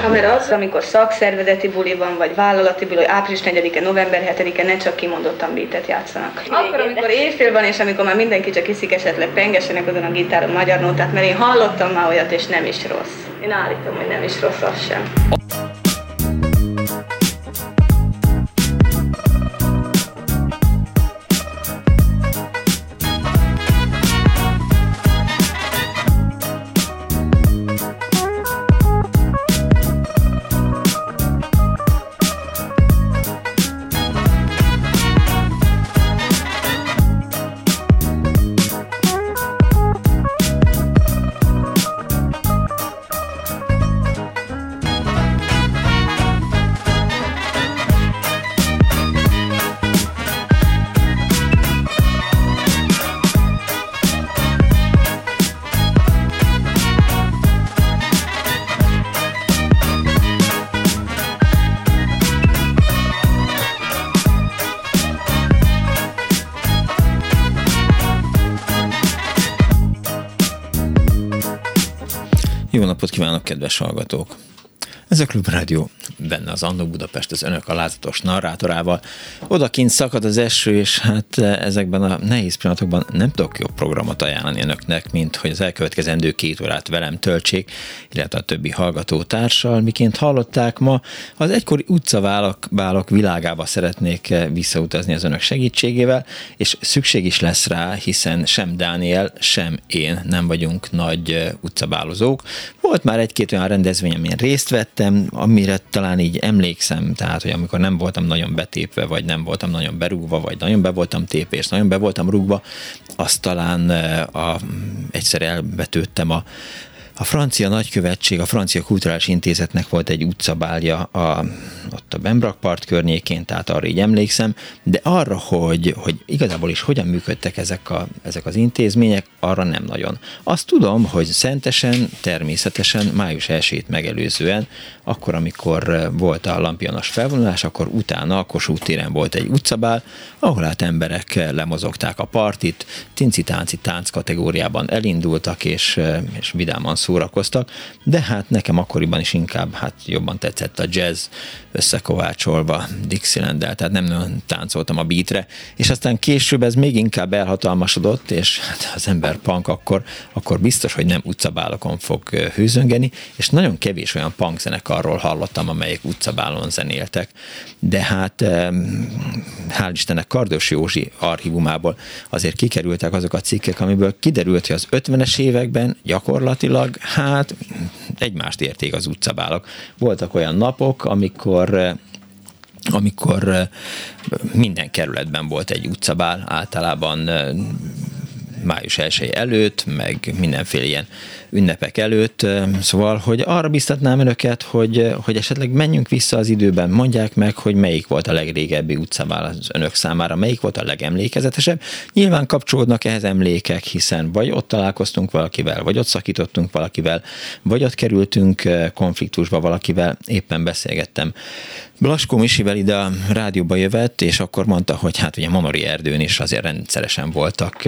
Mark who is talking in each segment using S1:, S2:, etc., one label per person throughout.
S1: Ha mert az, amikor szakszervezeti buli van, vagy vállalati buli, április 4-e, november 7-e ne csak kimondottan beatet játszanak. Akkor, amikor éjfél van, és amikor már mindenki csak iszik esetleg pengesenek azon a gitáron magyar nótát, mert én hallottam már olyat, és nem is rossz. Én állítom, hogy nem is rossz az sem.
S2: Kedves hallgatók! Ez a Klubrádió, benne az Annó Budapest az önök alázatos narrátorával. Odakint szakad az eső, és hát ezekben a nehéz pillanatokban nem tudok jobb programot ajánlani önöknek, mint hogy az elkövetkezendő két órát velem töltsék, illetve a többi hallgató társal. Miként hallották ma, az egykori utcaválok világába szeretnék visszautazni az önök segítségével, és szükség is lesz rá, hiszen sem Dániel, sem én nem vagyunk nagy utcabálozók. Volt már egy-két olyan rendezvény, amin részt vettem, tettem, amire talán így emlékszem, tehát, hogy amikor nem voltam nagyon betépve, vagy nem voltam nagyon berúgva, vagy nagyon be voltam tépve, és nagyon be voltam rúgva, azt talán a, egyszer elvetődtem a, a francia nagykövetség, a francia kulturális intézetnek volt egy utcabálja a, ott a Bembrak part környékén, tehát arra így emlékszem, de arra, hogy, hogy igazából is hogyan működtek ezek, a, ezek az intézmények, arra nem nagyon. Azt tudom, hogy szentesen, természetesen május 1 megelőzően, akkor, amikor volt a lampionos felvonulás, akkor utána a Kossuth téren volt egy utcabál, ahol hát emberek lemozogták a partit, tinci-tánci tánc kategóriában elindultak, és, és vidáman szórakoztak, de hát nekem akkoriban is inkább hát jobban tetszett a jazz összekovácsolva dixieland tehát nem nagyon táncoltam a beatre, és aztán később ez még inkább elhatalmasodott, és hát az ember punk akkor, akkor biztos, hogy nem utcabálokon fog hőzöngeni, és nagyon kevés olyan punk zenekarról hallottam, amelyek utcabálon zenéltek, de hát hál' Istennek Kardos Józsi archívumából azért kikerültek azok a cikkek, amiből kiderült, hogy az 50-es években gyakorlatilag hát egymást érték az utcabálok. Voltak olyan napok, amikor amikor minden kerületben volt egy utcabál, általában május 1 előtt, meg mindenféle ilyen ünnepek előtt. Szóval, hogy arra biztatnám önöket, hogy, hogy esetleg menjünk vissza az időben, mondják meg, hogy melyik volt a legrégebbi utcavál az önök számára, melyik volt a legemlékezetesebb. Nyilván kapcsolódnak ehhez emlékek, hiszen vagy ott találkoztunk valakivel, vagy ott szakítottunk valakivel, vagy ott kerültünk konfliktusba valakivel, éppen beszélgettem Blaskó Misivel ide a rádióba jövett, és akkor mondta, hogy hát ugye Mamori erdőn is azért rendszeresen voltak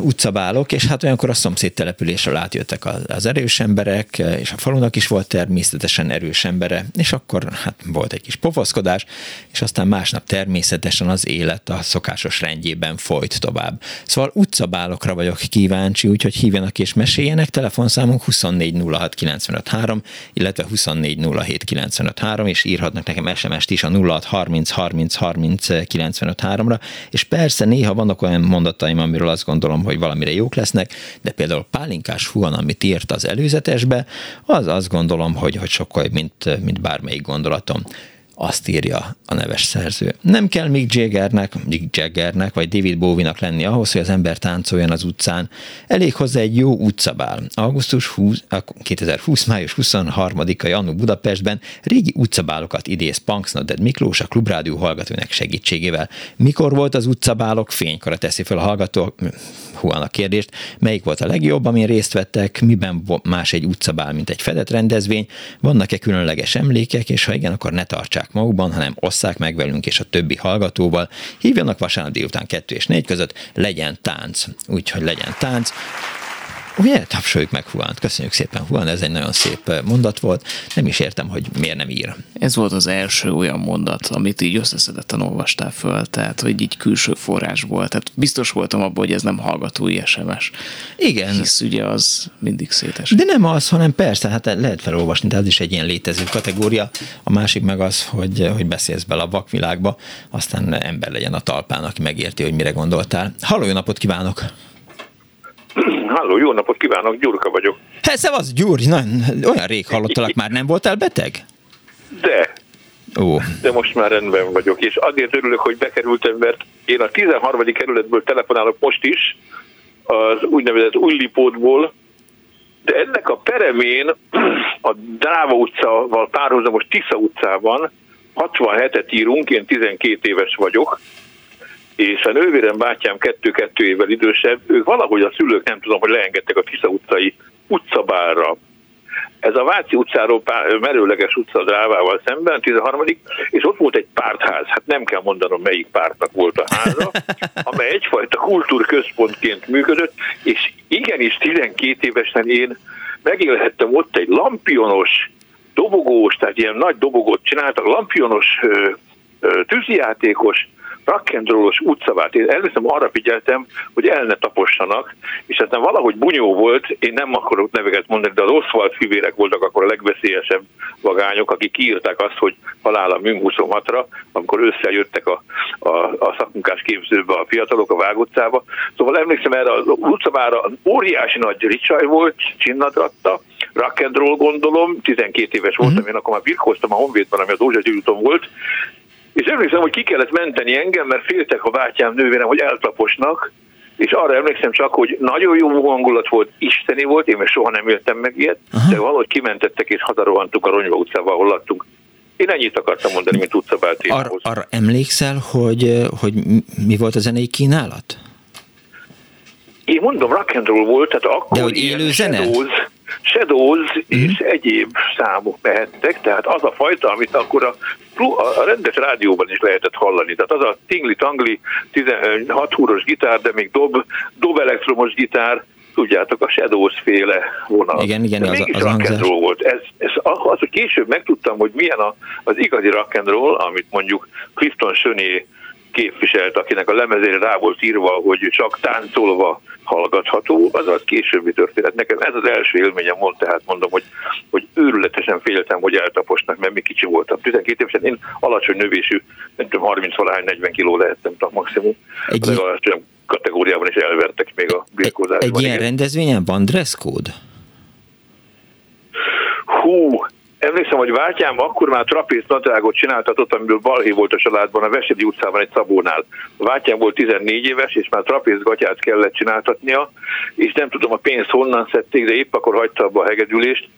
S2: utcabálok, és hát olyankor a szomszéd településről átjöttek az erős emberek, eh, és a falunak is volt természetesen erős embere, és akkor hát volt egy kis pofoszkodás, és aztán másnap természetesen az élet a szokásos rendjében folyt tovább. Szóval utcabálokra vagyok kíváncsi, úgyhogy hívjanak és meséljenek, telefonszámunk 2406953, illetve 2407953, és írhatnak nekem SMS-t is a 0630 30 30 953-ra, és persze néha vannak olyan mondataim, amiről azt gondolom, gondolom, hogy valamire jók lesznek, de például Pálinkás Huan, amit írt az előzetesbe, az azt gondolom, hogy, hogy sokkal mint, mint bármelyik gondolatom azt írja a neves szerző. Nem kell Mick Jaggernek, Mick Jaggernek vagy David Bowie-nak lenni ahhoz, hogy az ember táncoljon az utcán. Elég hozzá egy jó utcabál. Augusztus 20, 2020. május 23-a Janu Budapestben régi utcabálokat idéz Punksnodded Miklós a Klubrádió hallgatónak segítségével. Mikor volt az utcabálok? Fénykora teszi fel a hallgató Huan a kérdést. Melyik volt a legjobb, amin részt vettek? Miben más egy utcabál, mint egy fedett rendezvény? Vannak-e különleges emlékek, és ha igen, akkor ne tartsák magukban, hanem osszák meg velünk és a többi hallgatóval. Hívjanak vasárnap délután 2 és 4 között, legyen tánc. Úgyhogy legyen tánc. Ugye, tapsoljuk meg Huánt. Köszönjük szépen, Huán, ez egy nagyon szép mondat volt. Nem is értem, hogy miért nem ír.
S3: Ez volt az első olyan mondat, amit így összeszedetten olvastál föl, tehát hogy így külső forrásból. Tehát biztos voltam abban, hogy ez nem hallgatói SMS.
S2: Igen.
S3: Hisz ugye az mindig szétes.
S2: De nem az, hanem persze, hát lehet felolvasni, tehát ez is egy ilyen létező kategória. A másik meg az, hogy, hogy beszélsz bele a vakvilágba, aztán ember legyen a talpán, aki megérti, hogy mire gondoltál. Halló, jó napot kívánok!
S4: Halló, jó napot kívánok, Gyurka vagyok.
S2: Hát szevasz, Gyuri, nagyon, olyan rég hallottalak már, nem voltál beteg?
S4: De.
S2: Ó.
S4: De most már rendben vagyok, és azért örülök, hogy bekerültem, mert én a 13. kerületből telefonálok most is, az úgynevezett Ullipótból, de ennek a peremén a Dráva utcával párhuzamos Tisza utcában 67-et írunk, én 12 éves vagyok, és a nővérem bátyám kettő-kettő évvel idősebb, ők valahogy a szülők nem tudom, hogy leengedtek a Tisza utcai utcabárra. Ez a Váci utcáról pár, merőleges utca Drávával szemben, 13 és ott volt egy pártház, hát nem kell mondanom, melyik pártnak volt a háza, amely egyfajta kultúrközpontként működött, és igenis 12 évesen én megélhettem ott egy lampionos, dobogós, tehát ilyen nagy dobogót csináltak, lampionos tűzijátékos, rock'n'rollos utcavát. Én először arra figyeltem, hogy el ne tapossanak, és aztán valahogy bunyó volt, én nem akarok neveket mondani, de az Oswald fivérek voltak akkor a legveszélyesebb vagányok, akik kiírták azt, hogy halál a Műn 26-ra, amikor összejöttek a, a, a szakmunkás képzőbe a fiatalok a Vág utcába. Szóval emlékszem erre az utcavára óriási nagy ricsaj volt, csinnadratta, rock and roll gondolom, 12 éves voltam, uh-huh. én akkor már birkóztam a Honvédban, ami az Ózsa volt, és emlékszem, hogy ki kellett menteni engem, mert féltek a bátyám nővérem, hogy eltaposnak, és arra emlékszem csak, hogy nagyon jó hangulat volt, isteni volt, én még soha nem éltem meg ilyet, Aha. de valahogy kimentettek és hazarohantuk a Ronyva utcába, ahol laktunk. Én ennyit akartam mondani, mint utcabált
S2: Ar- Arra emlékszel, hogy, hogy mi volt a zenei kínálat?
S4: Én mondom, rock and roll volt, tehát akkor
S2: De hogy élő zene? Shadows,
S4: Shadows uh-huh. és egyéb számok mehettek, tehát az a fajta, amit akkor a, a rendes rádióban is lehetett hallani. Tehát az a tingli-tangli 16 húros gitár, de még dob, dob elektromos gitár, tudjátok, a Shadows féle vonal.
S2: Igen, igen, az, az,
S4: az volt. Ez, ez az, hogy később megtudtam, hogy milyen a, az igazi rock and roll, amit mondjuk Clifton Söné képviselt, akinek a lemezére rá volt írva, hogy csak táncolva hallgatható, az az későbbi történet. Nekem ez az első élményem volt, tehát mondom, hogy, hogy őrületesen féltem, hogy eltaposnak, mert mi kicsi voltam. 12 évesen én alacsony növésű, nem tudom, 30 valahány 40 kiló lehettem a maximum. Egy az alacsony kategóriában is elvertek még a birkózásban.
S2: Egy, egy ilyen rendezvényen van dress code?
S4: Hú, Emlékszem, hogy Vátyám akkor már trapéz nadrágot csináltatott, amiből balhé volt a családban, a Vesedi utcában egy szabónál. Vátyám volt 14 éves, és már trapéz gatyát kellett csináltatnia, és nem tudom a pénzt honnan szedték, de épp akkor hagyta abba a hegedülést,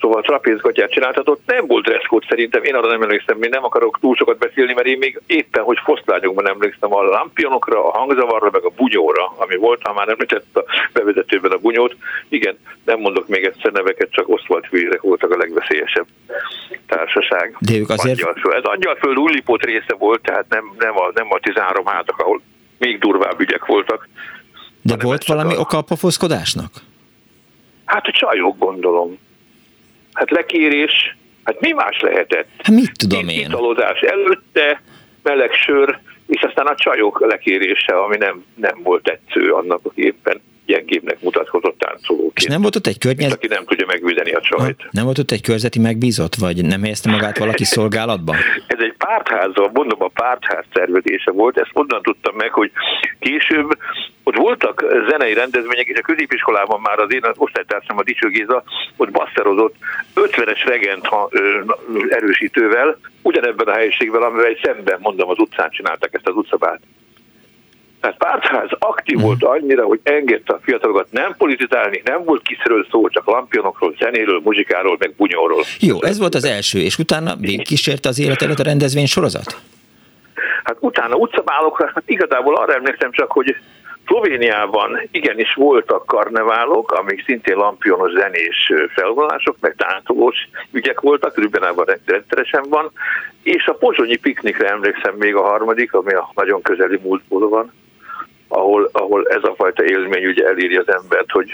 S4: Szóval trapézgatját csináltatott, nem volt dresszkód szerintem, én arra nem emlékszem, én nem akarok túl sokat beszélni, mert én még éppen, hogy foszlányokban emlékszem a lampionokra, a hangzavarra, meg a bunyóra, ami volt, ha már említett a bevezetőben a bunyót. Igen, nem mondok még egyszer neveket, csak Oswald fűrek voltak a legveszélyesebb társaság.
S2: De ők azért...
S4: Angyalföld. Ez Angyalföld Ullipót része volt, tehát nem, nem, a, nem a 13 hátak, ahol még durvább ügyek voltak.
S2: De volt valami a... oka a pofoszkodásnak?
S4: Hát a csajok gondolom. Hát lekérés, hát mi más lehetett?
S2: Hát mit tudom én?
S4: Italozás előtte, meleg sör, és aztán a csajok lekérése, ami nem, nem volt tetsző annak, éppen gyengébbnek mutatkozott táncolóként.
S2: És nem volt ott egy környezet...
S4: Aki nem tudja megvédeni a csajt.
S2: Nem volt ott egy körzeti megbízott, vagy nem helyezte magát valaki szolgálatban?
S4: Ez egy pártház, mondom, a pártház szervezése volt, ezt onnan tudtam meg, hogy később ott voltak zenei rendezvények, és a középiskolában már az én osztálytársam, a Dicső Géza, ott basszerozott 50-es regent erősítővel, ugyanebben a helyiségben, amivel egy szemben, mondom, az utcán csináltak ezt az utcabát. Tehát pártház aktív volt annyira, hogy engedte a fiatalokat nem politizálni, nem volt kiszerről szó, csak lampionokról, zenéről, muzsikáról, meg bunyóról.
S2: Jó, ez volt az első, és utána kísérte az életedet a rendezvény sorozat?
S4: Hát utána utcabálokra, hát igazából arra emlékszem csak, hogy Szlovéniában igenis voltak karneválok, amik szintén lampionos zenés felvonások, meg táncolós ügyek voltak, Ljubljanában rendszeresen van, és a pozsonyi piknikre emlékszem még a harmadik, ami a nagyon közeli múltból van, ahol, ahol ez a fajta élmény ugye elírja az embert, hogy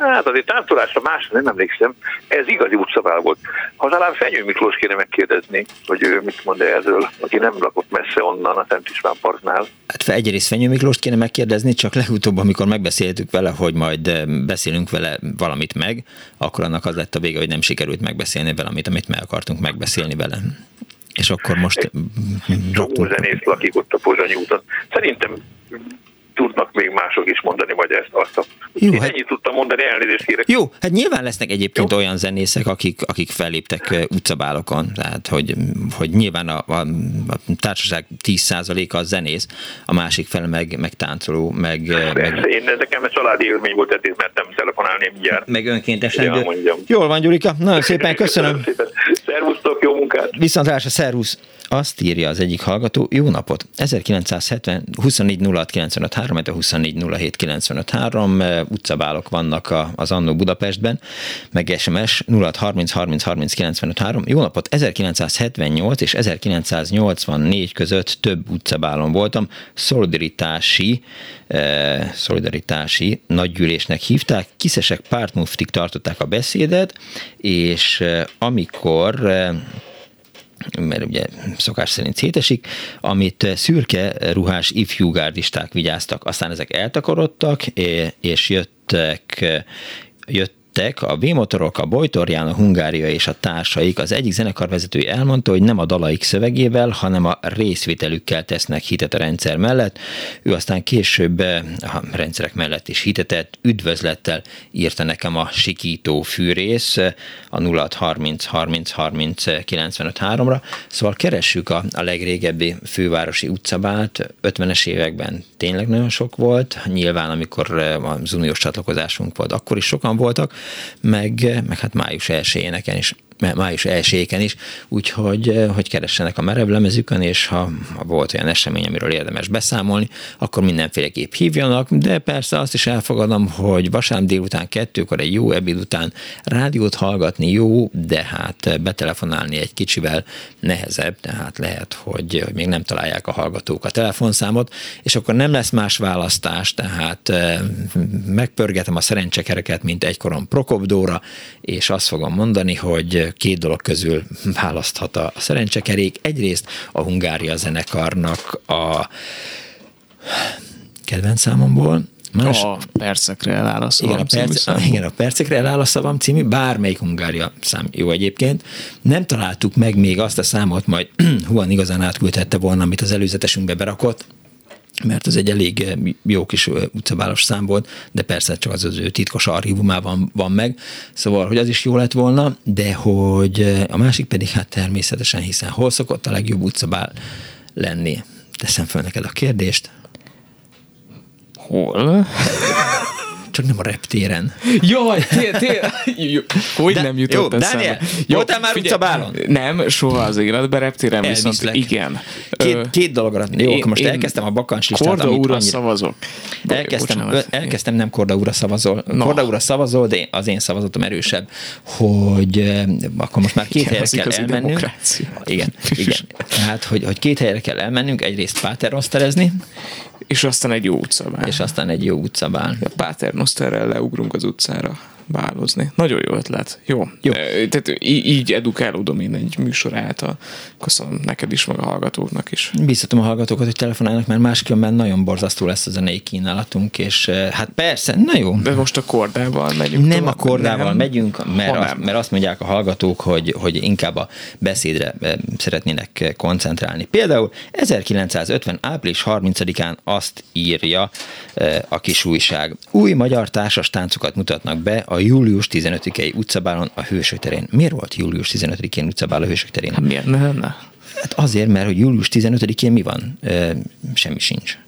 S4: Hát azért táncolásra más nem emlékszem, ez igazi utcabál volt. Ha talán Fenyő Miklós kéne megkérdezni, hogy ő mit mond erről, aki nem lakott messze onnan a Szent István Parknál.
S2: Hát egyrészt Fenyő Miklóst kéne megkérdezni, csak legutóbb, amikor megbeszéltük vele, hogy majd eh, beszélünk vele valamit meg, akkor annak az lett a vége, hogy nem sikerült megbeszélni valamit, amit meg akartunk megbeszélni vele. És akkor most...
S4: Csomó zenész lakik ott a Pozsonyi úton. Szerintem tudnak még mások is mondani majd ezt, azt a... Jó, Én hát... ennyit tudtam mondani, elnézést kérek.
S2: Jó, hát nyilván lesznek egyébként Jó. olyan zenészek, akik, akik felléptek utcabálokon, tehát hogy, hogy nyilván a, a, a társaság 10%-a a zenész, a másik fel meg, meg táncoló, meg... meg...
S4: Én nekem egy családi élmény volt, ezért mertem telefonálni mindjárt.
S2: Meg önkéntesen. Ja, Jól van, Gyurika, nagyon szépen köszönöm.
S4: Szervusztok, jó munkát!
S2: Viszontlátásra, szervusz! Azt írja az egyik hallgató, jó napot! 1970, 24 06 95 3, 24 07 95 3 utcabálok vannak az Annó Budapestben, meg SMS 06 30 30 30 95 3. Jó napot! 1978 és 1984 között több utcabálon voltam, szolidaritási, eh, szolidaritási nagygyűlésnek hívták, kiszesek pártmuftik tartották a beszédet, és eh, amikor eh, mert ugye szokás szerint szétesik, amit szürke ruhás ifjúgárdisták vigyáztak. Aztán ezek eltakarodtak, és jöttek, jött jöttek a V-motorok, a Bojtorján, a Hungária és a társaik. Az egyik zenekarvezetői elmondta, hogy nem a dalaik szövegével, hanem a részvételükkel tesznek hitet a rendszer mellett. Ő aztán később eh, a rendszerek mellett is hitetett, üdvözlettel írta nekem a sikító fűrész a 0630 30 30 95 3-ra. Szóval keressük a, a legrégebbi fővárosi utcabát. 50-es években tényleg nagyon sok volt. Nyilván, amikor eh, az uniós csatlakozásunk volt, akkor is sokan voltak meg, meg hát május 1 is május 1 is, úgyhogy eh, hogy keressenek a merev lemezükön, és ha, volt olyan esemény, amiről érdemes beszámolni, akkor mindenféleképp hívjanak, de persze azt is elfogadom, hogy vasárnap délután kettőkor egy jó ebéd után rádiót hallgatni jó, de hát betelefonálni egy kicsivel nehezebb, tehát lehet, hogy, még nem találják a hallgatók a telefonszámot, és akkor nem lesz más választás, tehát eh, megpörgetem a szerencsekereket, mint egykoron Prokopdóra, és azt fogom mondani, hogy két dolog közül választhat a szerencsekerék. Egyrészt a Hungária zenekarnak a kedvenc számomból,
S3: Más, a percekre eláll
S2: igen, a perc, igen, a percekre szavam című, bármelyik Hungária szám jó egyébként. Nem találtuk meg még azt a számot, majd Huan igazán átküldhette volna, amit az előzetesünkbe berakott, mert ez egy elég eh, jó kis eh, utcabálos szám volt, de persze csak az az ő titkos archívumában van meg, szóval, hogy az is jó lett volna, de hogy eh, a másik pedig hát természetesen, hiszen hol szokott a legjobb utcabál lenni? Teszem fel neked a kérdést.
S3: Hol?
S2: Csak nem a reptéren.
S3: Jaj, tényleg, hogy De, nem jutott
S2: jó, Daniel, jó, voltál már utcabálon?
S3: Nem, soha az életben, reptéren Elviszlek. viszont igen.
S2: Két, két dologra. Jó, én, most elkezdtem a bakancs listát.
S3: Korda úra annyira... szavazok.
S2: Elkezdtem, elkezdtem nem Korda úra szavazol. No. Korda úra szavazol, de az én szavazatom erősebb, hogy akkor most már két igen, helyre kell elmennünk. Demokrácia. Igen, igen. Tehát, hogy, hogy két helyre kell elmennünk, egyrészt Páter oszterezni,
S3: és aztán egy jó utcabál.
S2: És aztán egy jó utcabál.
S3: A Páter Noszterrel leugrunk az utcára bálozni. Nagyon jó ötlet. Jó. jó. E, tehát így edukálódom én egy műsor által. Köszönöm neked is, meg a hallgatóknak is.
S2: Biztatom a hallgatókat, hogy telefonálnak, mert máskülönben nagyon borzasztó lesz a zenei kínálatunk, és e, hát persze, na jó.
S3: De most a kordával megyünk.
S2: Nem tovább, a kordával nem. megyünk, mert, azt, mert azt mondják a hallgatók, hogy, hogy inkább a beszédre e, szeretnének koncentrálni. Például 1950. április 30-án azt írja a kis újság. Új magyar társas táncokat mutatnak be a július 15-i utcabálon a Hősök terén. Miért volt július 15-én utcabál a Hősök terén?
S3: Hát miért ne lenne?
S2: Hát azért, mert hogy július 15-én mi van? E, semmi sincs.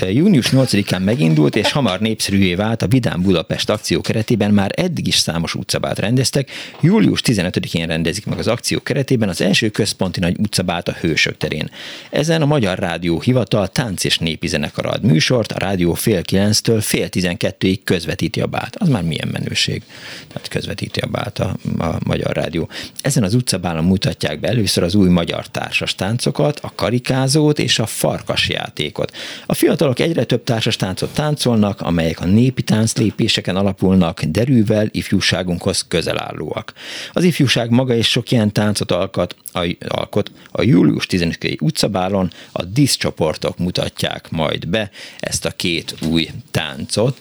S2: Június 8-án megindult, és hamar népszerűvé vált a Vidám Budapest akció keretében már eddig is számos utcabát rendeztek. Július 15-én rendezik meg az akció keretében az első központi nagy utcabát a Hősök terén. Ezen a Magyar Rádió Hivatal tánc és népi zenekar ad műsort, a rádió fél kilenctől fél tizenkettőig közvetíti a bát. Az már milyen menőség. Tehát közvetíti a bát a, a Magyar Rádió. Ezen az utcabálon mutatják be először az új magyar társas táncokat, a karikázót és a farkasjátékot. A fiatal fiatalok egyre több társas táncot táncolnak, amelyek a népi tánclépéseken alapulnak, derűvel ifjúságunkhoz közel állóak. Az ifjúság maga is sok ilyen táncot alkot, a, alkot, a július 15-i utcabálon a diszcsoportok mutatják majd be ezt a két új táncot.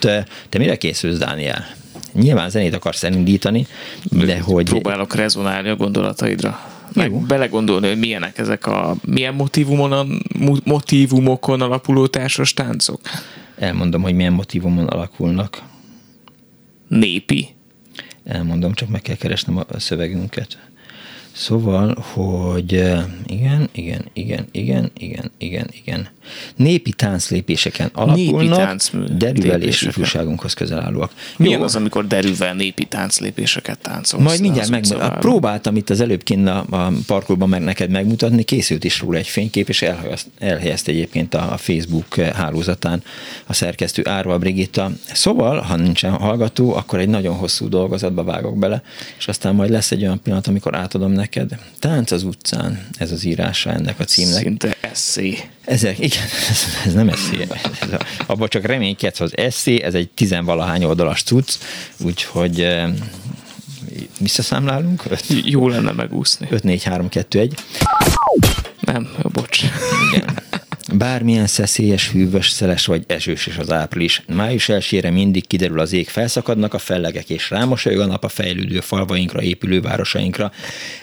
S2: Te mire készülsz, Dániel? Nyilván zenét akarsz elindítani, de hogy...
S3: Próbálok rezonálni a gondolataidra meg Jó. belegondolni, hogy milyenek ezek a, milyen motivumon, motivumokon alapuló társas táncok.
S2: Elmondom, hogy milyen motivumon alakulnak.
S3: Népi.
S2: Elmondom, csak meg kell keresnem a szövegünket. Szóval, hogy igen, igen, igen, igen, igen, igen, igen. Népi tánclépéseken alapulnak, népi tánc derűvel és ifjúságunkhoz közel állóak.
S3: Milyen Jó. az, amikor derűvel népi tánclépéseket táncolsz?
S2: Majd mindjárt meg, próbáltam itt az előbb kinn a, a parkolban meg neked megmutatni, készült is róla egy fénykép, és elhelyezte egyébként a, a Facebook hálózatán a szerkesztő Árva Brigitta. Szóval, ha nincsen hallgató, akkor egy nagyon hosszú dolgozatba vágok bele, és aztán majd lesz egy olyan pillanat, amikor átadom neked. Tánc az utcán, ez az írása ennek a címnek.
S3: Szinte eszé.
S2: Ezek, igen, ez, ez nem eszé. Ez a, abban csak reménykedsz, az eszé, ez egy tizenvalahány oldalas cucc, úgyhogy visszaszámlálunk.
S3: Öt, Jó lenne megúszni.
S2: 5, 4, 3, 2, 1.
S3: Nem, bocs.
S2: Igen. Bármilyen szeszélyes, hűvös, szeles vagy esős is az április. Május elsőre mindig kiderül az ég, felszakadnak a fellegek, és rámosolyog a nap a fejlődő falvainkra, épülő városainkra.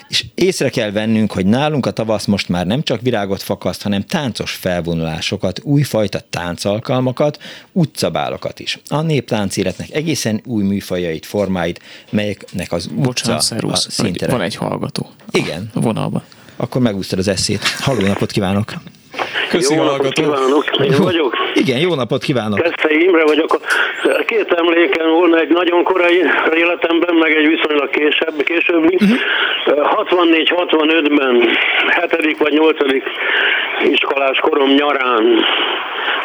S2: És észre kell vennünk, hogy nálunk a tavasz most már nem csak virágot fakaszt, hanem táncos felvonulásokat, újfajta táncalkalmakat, utcabálokat is. A néptánc életnek egészen új műfajait, formáit, melyeknek az utca
S3: Bocsánat, szervusz, van egy hallgató.
S2: Igen.
S3: A vonalban.
S2: Akkor megúsztad az eszét. Halló napot kívánok!
S5: Köszi, jó napot kívánok, én vagyok.
S2: Igen, jó napot kívánok.
S5: Keszthely Imre vagyok. Két emléken volna egy nagyon korai életemben, meg egy viszonylag később, későbbi. Uh-huh. 64-65-ben, 7. vagy 8. iskolás korom nyarán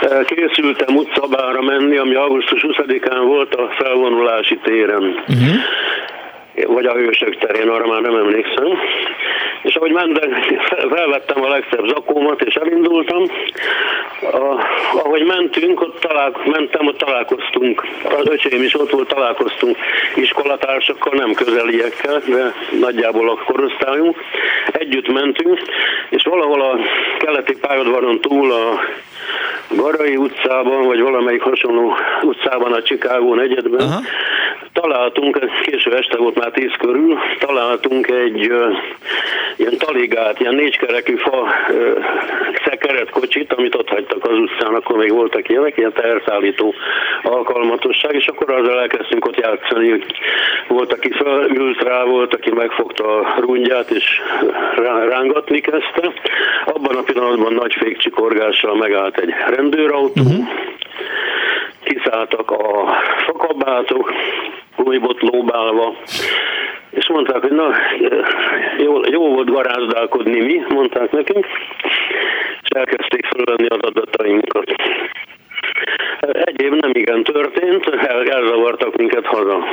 S5: eh, készültem utcabára menni, ami augusztus 20-án volt a felvonulási téren. Uh-huh vagy a hősök terén, arra már nem emlékszem. És ahogy mentem, felvettem a legszebb zakómat, és elindultam. A, ahogy mentünk, ott talál, mentem, ott találkoztunk. Az öcsém is ott volt, találkoztunk iskolatársakkal, nem közeliekkel, de nagyjából a korosztályunk. Együtt mentünk, és valahol a keleti pályadvaron túl a Garai utcában, vagy valamelyik hasonló utcában a Chicago negyedben Aha. találtunk, késő este volt már tíz körül, találtunk egy uh, ilyen taligát, ilyen négykerekű fa uh, szekeret kocsit, amit ott hagytak az utcán, akkor még voltak ilyenek, ilyen teherszállító alkalmatosság, és akkor azzal elkezdtünk ott játszani. Volt, aki felült rá, volt, aki megfogta a rungyát, és rángatni kezdte. Abban a pillanatban nagy fékcsikorgással megállt egy rendőrautó, uh-huh. kiszálltak a fakabátok, újbot lóbálva, és mondták, hogy na, jó, jó volt garázdálkodni mi, mondták nekünk, és elkezdték fölvenni az adatainkat. Egyéb nem igen történt, el, elzavartak minket haza.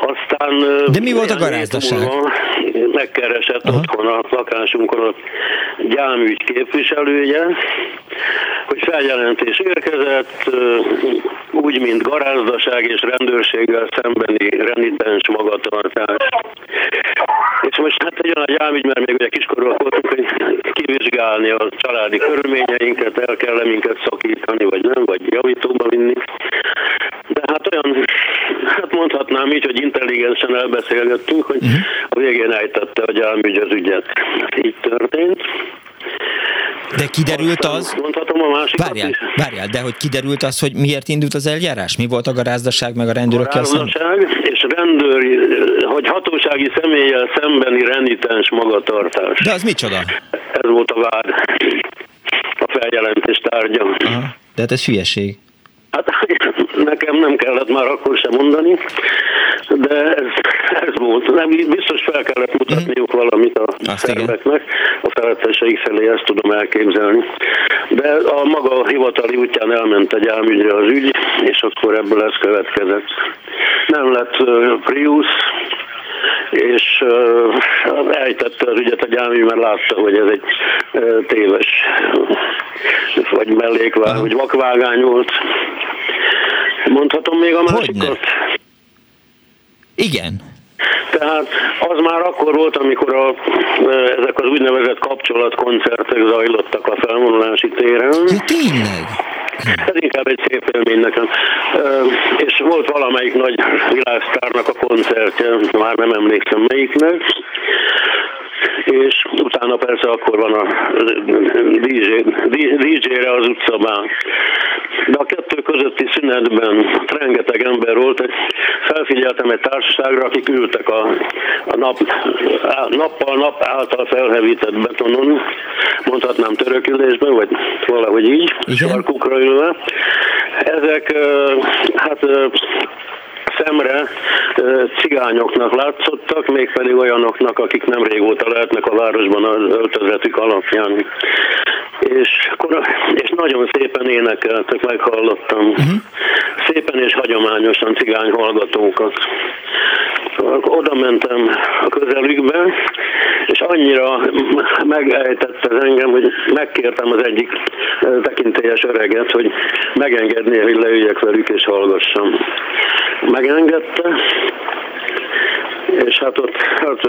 S5: Aztán...
S2: De mi volt a garázdaság?
S5: Megkeresett Aha. otthon a lakásunkon a gyámügy képviselője, hogy feljelentés érkezett, úgy, mint garázdaság és rendőrséggel szembeni renitens magatartás. És most hát egy olyan gyámügy, mert még ugye kiskorúak voltunk, hogy kivizsgálni a családi körülményeinket, el kell minket szakítani, vagy nem, vagy javítóba vinni. De hát olyan, hát mondhatnám így, hogy intelligensen elbeszélgettünk, hogy uh-huh. a végén ejtette a gyámügy az ügyet. Így történt.
S2: De kiderült az...
S5: Mondhatom a másikat
S2: várjál, is. várjál, de hogy kiderült az, hogy miért indult az eljárás? Mi volt a garázdaság meg a rendőrökkel
S5: szemben? és rendőri, hogy hatósági személlyel szembeni renitens magatartás.
S2: De az micsoda?
S5: Ez volt a vád. A feljelentés tárgya. Aha.
S2: De hát ez hülyeség.
S5: Hát nekem nem kellett már akkor sem mondani, de ez, ez volt. Nem, biztos fel kellett mutatniuk mm. valamit a Azt szerveknek, a feletteseik felé ezt tudom elképzelni. De a maga hivatali útján elment egy álmügyre az ügy, és akkor ebből ez következett. Nem lett Prius, és eltette az ügyet a gyámi, mert látta, hogy ez egy téves, vagy mellékvág, vagy vakvágány volt. Mondhatom még a másikat?
S2: Igen.
S5: Tehát az már akkor volt, amikor a, ezek az úgynevezett kapcsolatkoncertek zajlottak a felvonulási téren.
S2: Ja, tényleg?
S5: Ez inkább egy szép élmény nekem. És volt valamelyik nagy világsztárnak a koncertje, már nem emlékszem melyiknek, és utána persze akkor van a DJ, DJ-re az utcabán. De a kettő közötti szünetben rengeteg ember volt, felfigyeltem egy társaságra, akik ültek a, a nap, nappal nap által felhevített betonon, mondhatnám törökülésben, vagy valahogy így, Igen. sarkukra ülve. Ezek hát szemre cigányoknak látszottak, mégpedig olyanoknak, akik nem régóta lehetnek a városban az öltözetük alapján. És, és nagyon szépen énekeltek, meghallottam. Uh-huh. Szépen és hagyományosan cigány hallgatókat. Oda mentem a közelükbe, és annyira megejtett ez engem, hogy megkértem az egyik tekintélyes öreget, hogy megengedné, hogy leüljek velük és hallgassam. Megengedte, és hát ott hát,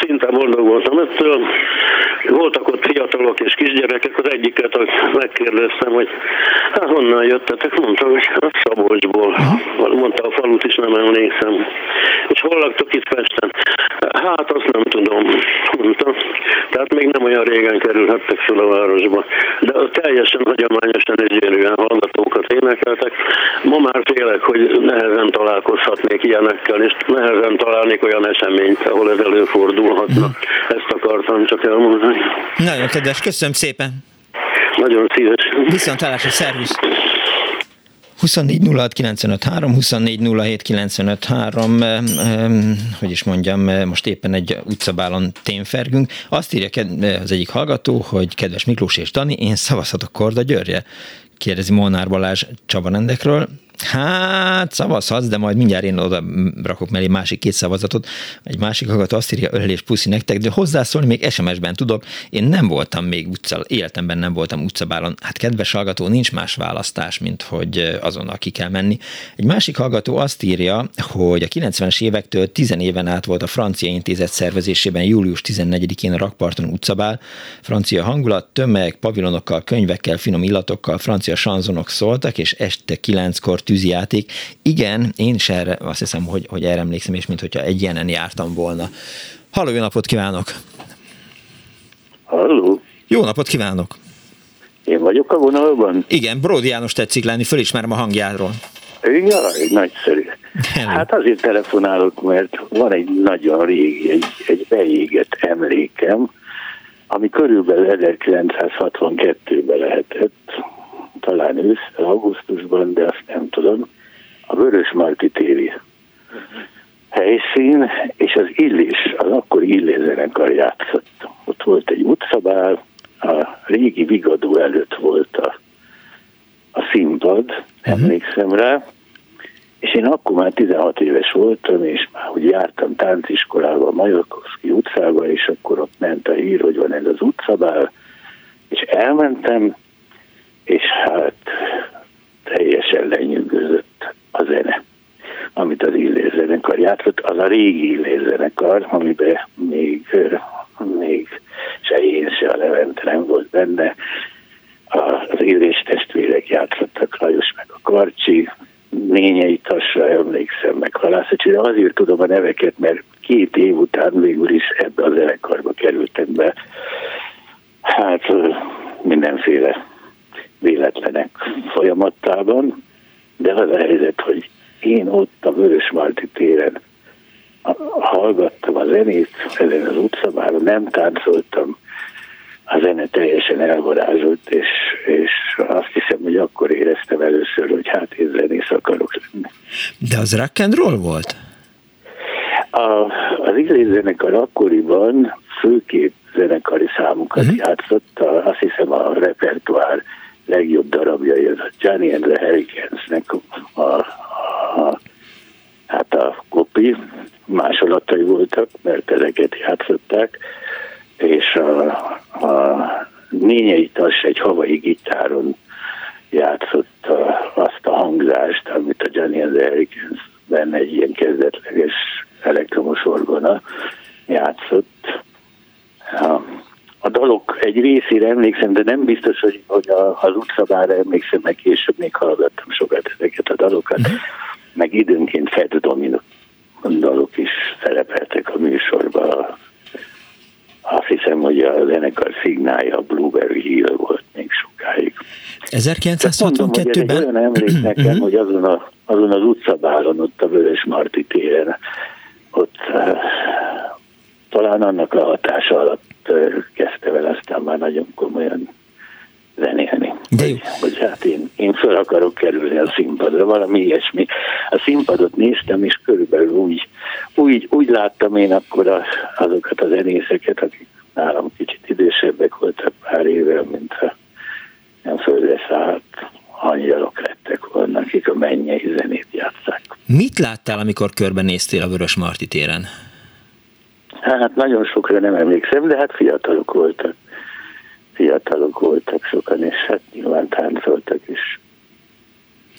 S5: szinte boldog voltam ettől. Voltak ott fiatalok és kisgyerekek, az egyiket megkérdeztem, hogy hát honnan jöttetek, mondta, hogy a Szabolcsból. Mondta a falut is, nem emlékszem. És hol laktok itt Pesten? Hát azt nem tudom, mondta. Tehát még nem olyan régen kerülhettek fel a városba. De teljesen hagyományosan és gyönyörűen hallgatókat énekeltek. Ma már félek, hogy nehezen találkozhatnék ilyenekkel, és nehezen találnék olyan eseményt, ahol ez előfordulhatna. Mm. Ezt akartam csak elmondani.
S2: Nagyon kedves, köszönöm szépen.
S5: Nagyon szíves.
S2: Viszont a szervusz. 24 06 24 hogy is mondjam, most éppen egy utcabálon témfergünk. Azt írja az egyik hallgató, hogy kedves Miklós és Dani, én szavazhatok Korda Györgyre. Kérdezi Molnár Balázs Csavarendekről. Hát szavazhatsz, de majd mindjárt én oda rakok mellé másik két szavazatot. Egy másik hallgató azt írja, ölelés puszi nektek, de hozzászólni még SMS-ben tudok. Én nem voltam még utca, életemben nem voltam utcabálon. Hát kedves hallgató, nincs más választás, mint hogy azonnal ki kell menni. Egy másik hallgató azt írja, hogy a 90-es évektől 10 éven át volt a francia intézet szervezésében július 14-én a rakparton utcabál. Francia hangulat, tömeg, pavilonokkal, könyvekkel, finom illatokkal, francia sanzonok szóltak, és este 9-kor tűzijáték. Igen, én is erre azt hiszem, hogy, hogy erre emlékszem, és mint hogyha egy ilyenen jártam volna. Halló, jó napot kívánok!
S6: Halló!
S2: Jó napot kívánok!
S6: Én vagyok a vonalban?
S2: Igen, Bródi János tetszik lenni, fölismerem a hangjáról.
S6: Jaj, nagyszerű. Hát azért telefonálok, mert van egy nagyon régi, egy, egy beégett emlékem, ami körülbelül 1962-ben lehetett, talán ősz, augusztusban, de azt nem tudom, a Vörös Marti téri helyszín, és az Illés, az akkor Illés zenekar játszott. Ott volt egy utcabál, a régi Vigadó előtt volt a, a színpad, uh-huh. emlékszem rá, és én akkor már 16 éves voltam, és már úgy jártam tánciskolába, a Majakovszki utcába, és akkor ott ment a hír, hogy van ez az utcabál, és elmentem, és hát teljesen lenyűgözött a zene, amit az Illés zenekar játszott. Az a régi Illés zenekar, amiben még, még se én, se a Levente nem volt benne. Az Illés testvérek játszottak, Lajos meg a Karcsi, Nényei Tasra emlékszem, meg Halászocsi, de azért tudom a neveket, mert két év után végül is ebbe a zenekarba kerültek be. Hát mindenféle véletlenek folyamatában, de az a helyzet, hogy én ott a Vörös téren hallgattam a zenét, ezen az utcabáron nem táncoltam, a zene teljesen elvarázsolt, és, és azt hiszem, hogy akkor éreztem először, hogy hát én zenész akarok lenni.
S2: De az rock and roll volt?
S6: A, az Illés zenekar akkoriban főképp zenekari számokat uh-huh. játszott, a, azt hiszem a repertoár legjobb darabjai az a Johnny and the Hurricanes-nek a, a, hát a kopi, másolatai voltak, mert ezeket játszották, és a, a Nényei Tas egy havai gitáron játszotta azt a hangzást, amit a Johnny and the benne egy ilyen kezdetleges elektromos orgona játszott. A dalok egy részére emlékszem, de nem biztos, hogy, hogy a, az utcabára emlékszem, meg később még hallgattam sokat ezeket a dalokat, uh-huh. meg időnként Fed Domino dalok is szerepeltek a műsorban. Azt hiszem, hogy a zenekar szignálja a Blueberry Hill volt még sokáig.
S2: 1962-ben?
S6: Olyan emlék nekem, uh-huh. hogy azon, a, azon az utcabálon, ott a Vörös Marti téren, ott uh, talán annak a hatása alatt kezdte vele aztán már nagyon komolyan zenélni. De jó. Hogy hát én, én fel akarok kerülni a színpadra, valami ilyesmi. A színpadot néztem, és körülbelül úgy, úgy, úgy láttam én akkor a, azokat a zenészeket, akik nálam kicsit idősebbek voltak pár évvel, mint a nem földre szállt angyalok lettek volna, akik a mennyei zenét játszák.
S2: Mit láttál, amikor körbenéztél a Vörös Marti téren?
S6: Hát nagyon sokra nem emlékszem, de hát fiatalok voltak fiatalok voltak sokan, és hát nyilván táncoltak is.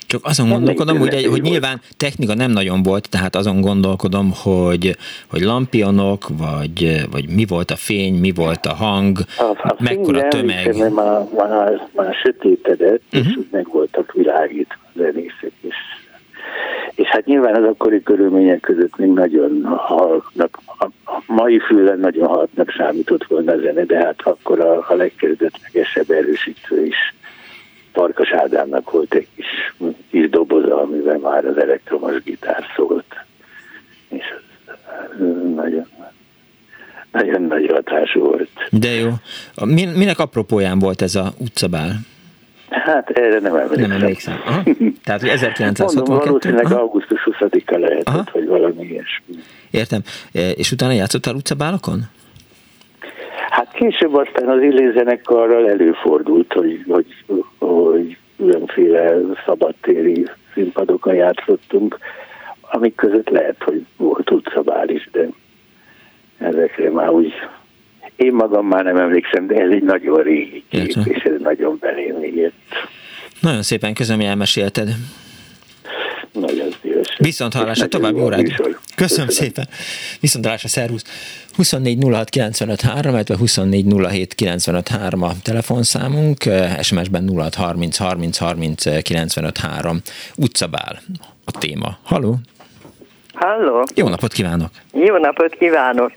S2: Csak azon nem gondolkodom, hogy, egy, hogy nyilván technika nem nagyon volt, tehát azon gondolkodom, hogy, hogy lampionok, vagy, vagy mi volt a fény, mi volt a hang, a, a mekkora tömeg.
S6: Már, már, már sötétedett, uh-huh. és mhm. meg voltak világítva zenészek, és és hát nyilván az akkori körülmények között még nagyon halknak, a mai fülen nagyon halknak számított volna a zene, de hát akkor a, a legkezdetlegesebb erősítő is Farkas Ádámnak volt egy kis, kis doboza, amivel már az elektromos gitár szólt. És nagyon, nagyon nagy hatású volt.
S2: De jó. Minek apropóján volt ez a utcabál?
S6: Hát erre nem emlékszem.
S2: Nem emlékszem. Aha. Tehát, hogy 1962.
S6: Mondom, valószínűleg Aha. augusztus 20-a lehetett, Aha. vagy valami ilyesmi.
S2: Értem. E, és utána játszottál utcabálokon?
S6: Hát később aztán az illézenekarral előfordult, hogy, hogy, hogy különféle szabadtéri színpadokon játszottunk, amik között lehet, hogy volt utcabál is, de ezekre már úgy én magam már nem emlékszem, de ez egy nagyon régi kép, Értem. és ez nagyon belém égett.
S2: Nagyon szépen köszönöm, hogy elmesélted.
S6: Nagyon szívesen.
S2: Viszont hallásra, további órád. Köszönöm, Köszönöm szépen. Viszont hallásra, szervusz. 24 06 95 3, illetve 24 07 95 3 a telefonszámunk, SMS-ben 06 30 30 30 95 3. Utcabál a téma. Haló?
S7: Halló.
S2: Jó napot kívánok!
S7: Jó napot kívánok!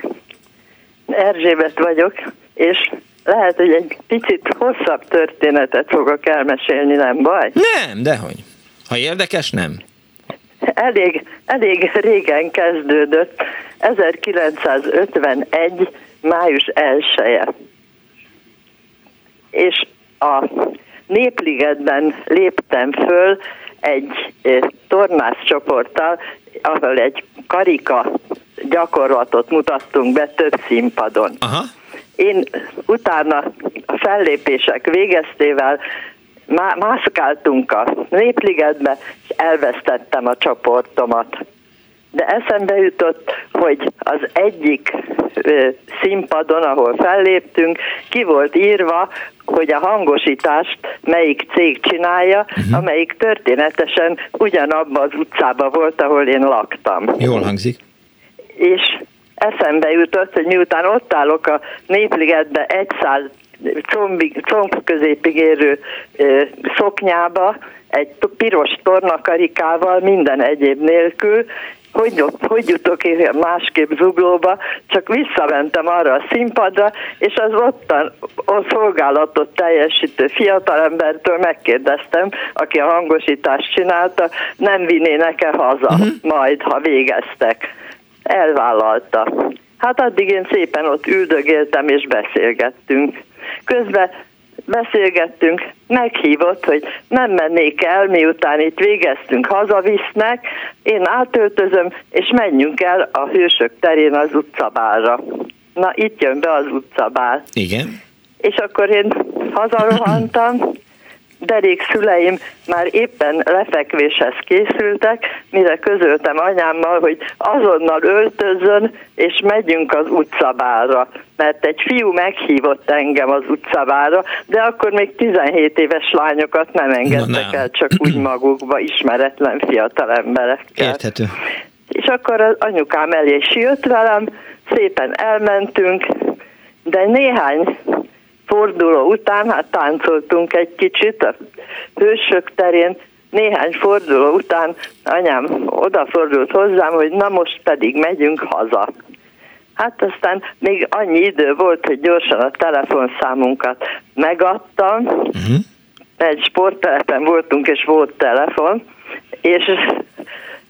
S7: Erzsébet vagyok, és lehet, hogy egy picit hosszabb történetet fogok elmesélni, nem baj?
S2: Nem, dehogy. Ha érdekes, nem.
S7: Elég, elég régen kezdődött, 1951. május 1 -e. És a Népligetben léptem föl egy tornász csoporttal, ahol egy karika gyakorlatot mutattunk be több színpadon. Aha. Én utána a fellépések végeztével má- mászkáltunk a Népligetbe, és elvesztettem a csoportomat. De eszembe jutott, hogy az egyik ö, színpadon, ahol felléptünk, ki volt írva, hogy a hangosítást melyik cég csinálja, uh-huh. amelyik történetesen ugyanabban az utcában volt, ahol én laktam.
S2: Jól hangzik
S7: és eszembe jutott, hogy miután ott állok a Népligetbe egy száz combig, comb középig érő ö, szoknyába, egy piros tornakarikával, minden egyéb nélkül, hogy, hogy jutok én másképp zuglóba, csak visszamentem arra a színpadra, és az ottan a szolgálatot teljesítő fiatalembertől megkérdeztem, aki a hangosítást csinálta, nem vinnének-e haza uh-huh. majd, ha végeztek elvállalta. Hát addig én szépen ott üldögéltem és beszélgettünk. Közben beszélgettünk, meghívott, hogy nem mennék el, miután itt végeztünk, hazavisznek, én átöltözöm, és menjünk el a hősök terén az utcabálra. Na, itt jön be az utcabál.
S2: Igen.
S7: És akkor én hazarohantam, derék szüleim már éppen lefekvéshez készültek, mire közöltem anyámmal, hogy azonnal öltözön, és megyünk az utcabára. Mert egy fiú meghívott engem az utcabára, de akkor még 17 éves lányokat nem engedtek el, csak úgy magukba, ismeretlen fiatal emberekkel.
S2: Érthető.
S7: És akkor az anyukám elé is jött velem, szépen elmentünk, de néhány forduló után, hát táncoltunk egy kicsit a hősök terén, néhány forduló után anyám odafordult hozzám, hogy na most pedig megyünk haza. Hát aztán még annyi idő volt, hogy gyorsan a telefonszámunkat megadtam, uh-huh. egy sporttelepen voltunk, és volt telefon, és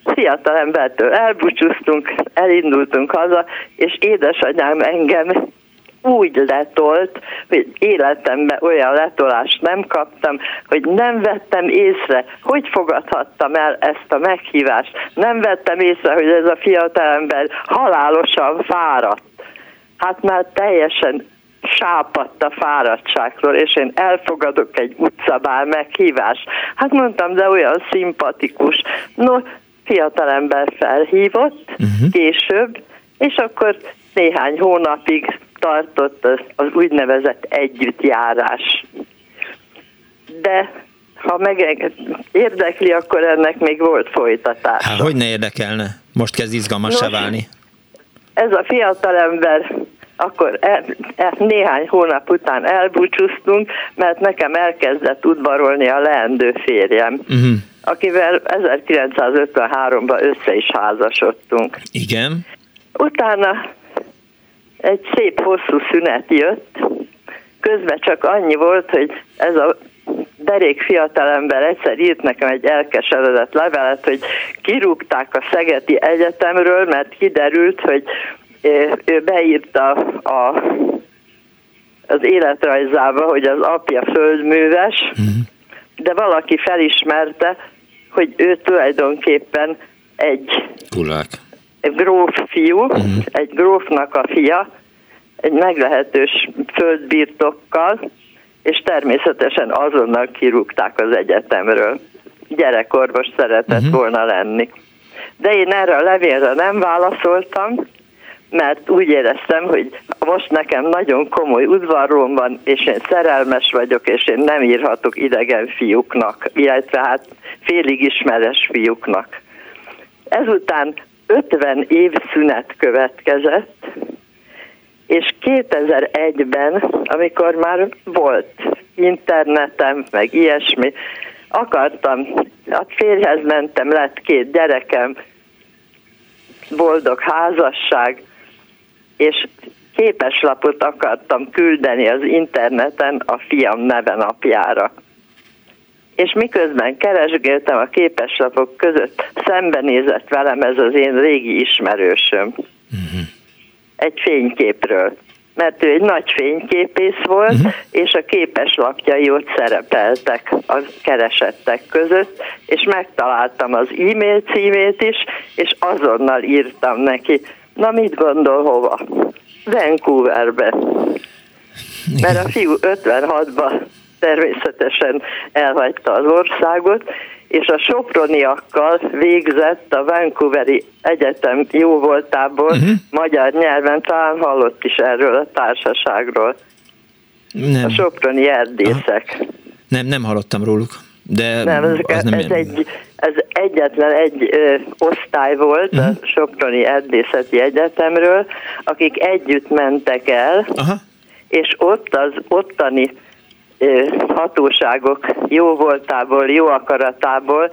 S7: fiatal embertől elbúcsúztunk, elindultunk haza, és édesanyám engem úgy letolt, hogy életemben olyan letolást nem kaptam, hogy nem vettem észre, hogy fogadhattam el ezt a meghívást. Nem vettem észre, hogy ez a fiatalember halálosan fáradt. Hát már teljesen sápadt a fáradtságról, és én elfogadok egy utcabál meghívást. Hát mondtam, de olyan szimpatikus. No, fiatalember felhívott uh-huh. később, és akkor néhány hónapig tartott az, az úgynevezett együttjárás. De ha meg érdekli, akkor ennek még volt folytatás.
S2: Hát hogy ne érdekelne? Most kezd izgalmas se válni.
S7: Ez a fiatalember akkor el, el, néhány hónap után elbúcsúztunk, mert nekem elkezdett udvarolni a leendő férjem, uh-huh. akivel 1953-ban össze is házasodtunk.
S2: Igen.
S7: Utána egy szép hosszú szünet jött, közben csak annyi volt, hogy ez a derék fiatalember egyszer írt nekem egy elkeseredett levelet, hogy kirúgták a Szegeti Egyetemről, mert kiderült, hogy ő beírta a, az életrajzába, hogy az apja földműves, uh-huh. de valaki felismerte, hogy ő tulajdonképpen egy
S2: Kulák
S7: gróf fiú, uh-huh. egy grófnak a fia, egy meglehetős földbirtokkal, és természetesen azonnal kirúgták az egyetemről. Gyerekorvos szeretett uh-huh. volna lenni. De én erre a levélre nem válaszoltam, mert úgy éreztem, hogy most nekem nagyon komoly udvaróm van, és én szerelmes vagyok, és én nem írhatok idegen fiúknak, illetve hát félig ismeres fiúknak. Ezután 50 év szünet következett, és 2001-ben, amikor már volt internetem, meg ilyesmi, akartam, a férjhez mentem, lett két gyerekem, boldog házasság, és képeslapot akartam küldeni az interneten a fiam neve napjára és miközben keresgéltem a képeslapok között, szembenézett velem ez az én régi ismerősöm. Uh-huh. Egy fényképről. Mert ő egy nagy fényképész volt, uh-huh. és a képeslapjai ott szerepeltek a keresettek között, és megtaláltam az e-mail címét is, és azonnal írtam neki, na mit gondol hova? Vancouverbe. Mert a fiú 56-ban természetesen elhagyta az országot, és a soproniakkal végzett a Vancouveri Egyetem jó voltából uh-huh. magyar nyelven, talán hallott is erről a társaságról. Nem. A soproni erdészek. Aha.
S2: Nem, nem hallottam róluk. De
S7: nem, ez, az nem ez, egy, ez egyetlen egy ö, osztály volt uh-huh. a mhm. Soproni Erdészeti Egyetemről, akik együtt mentek el, Aha. és ott az ottani hatóságok jó voltából, jó akaratából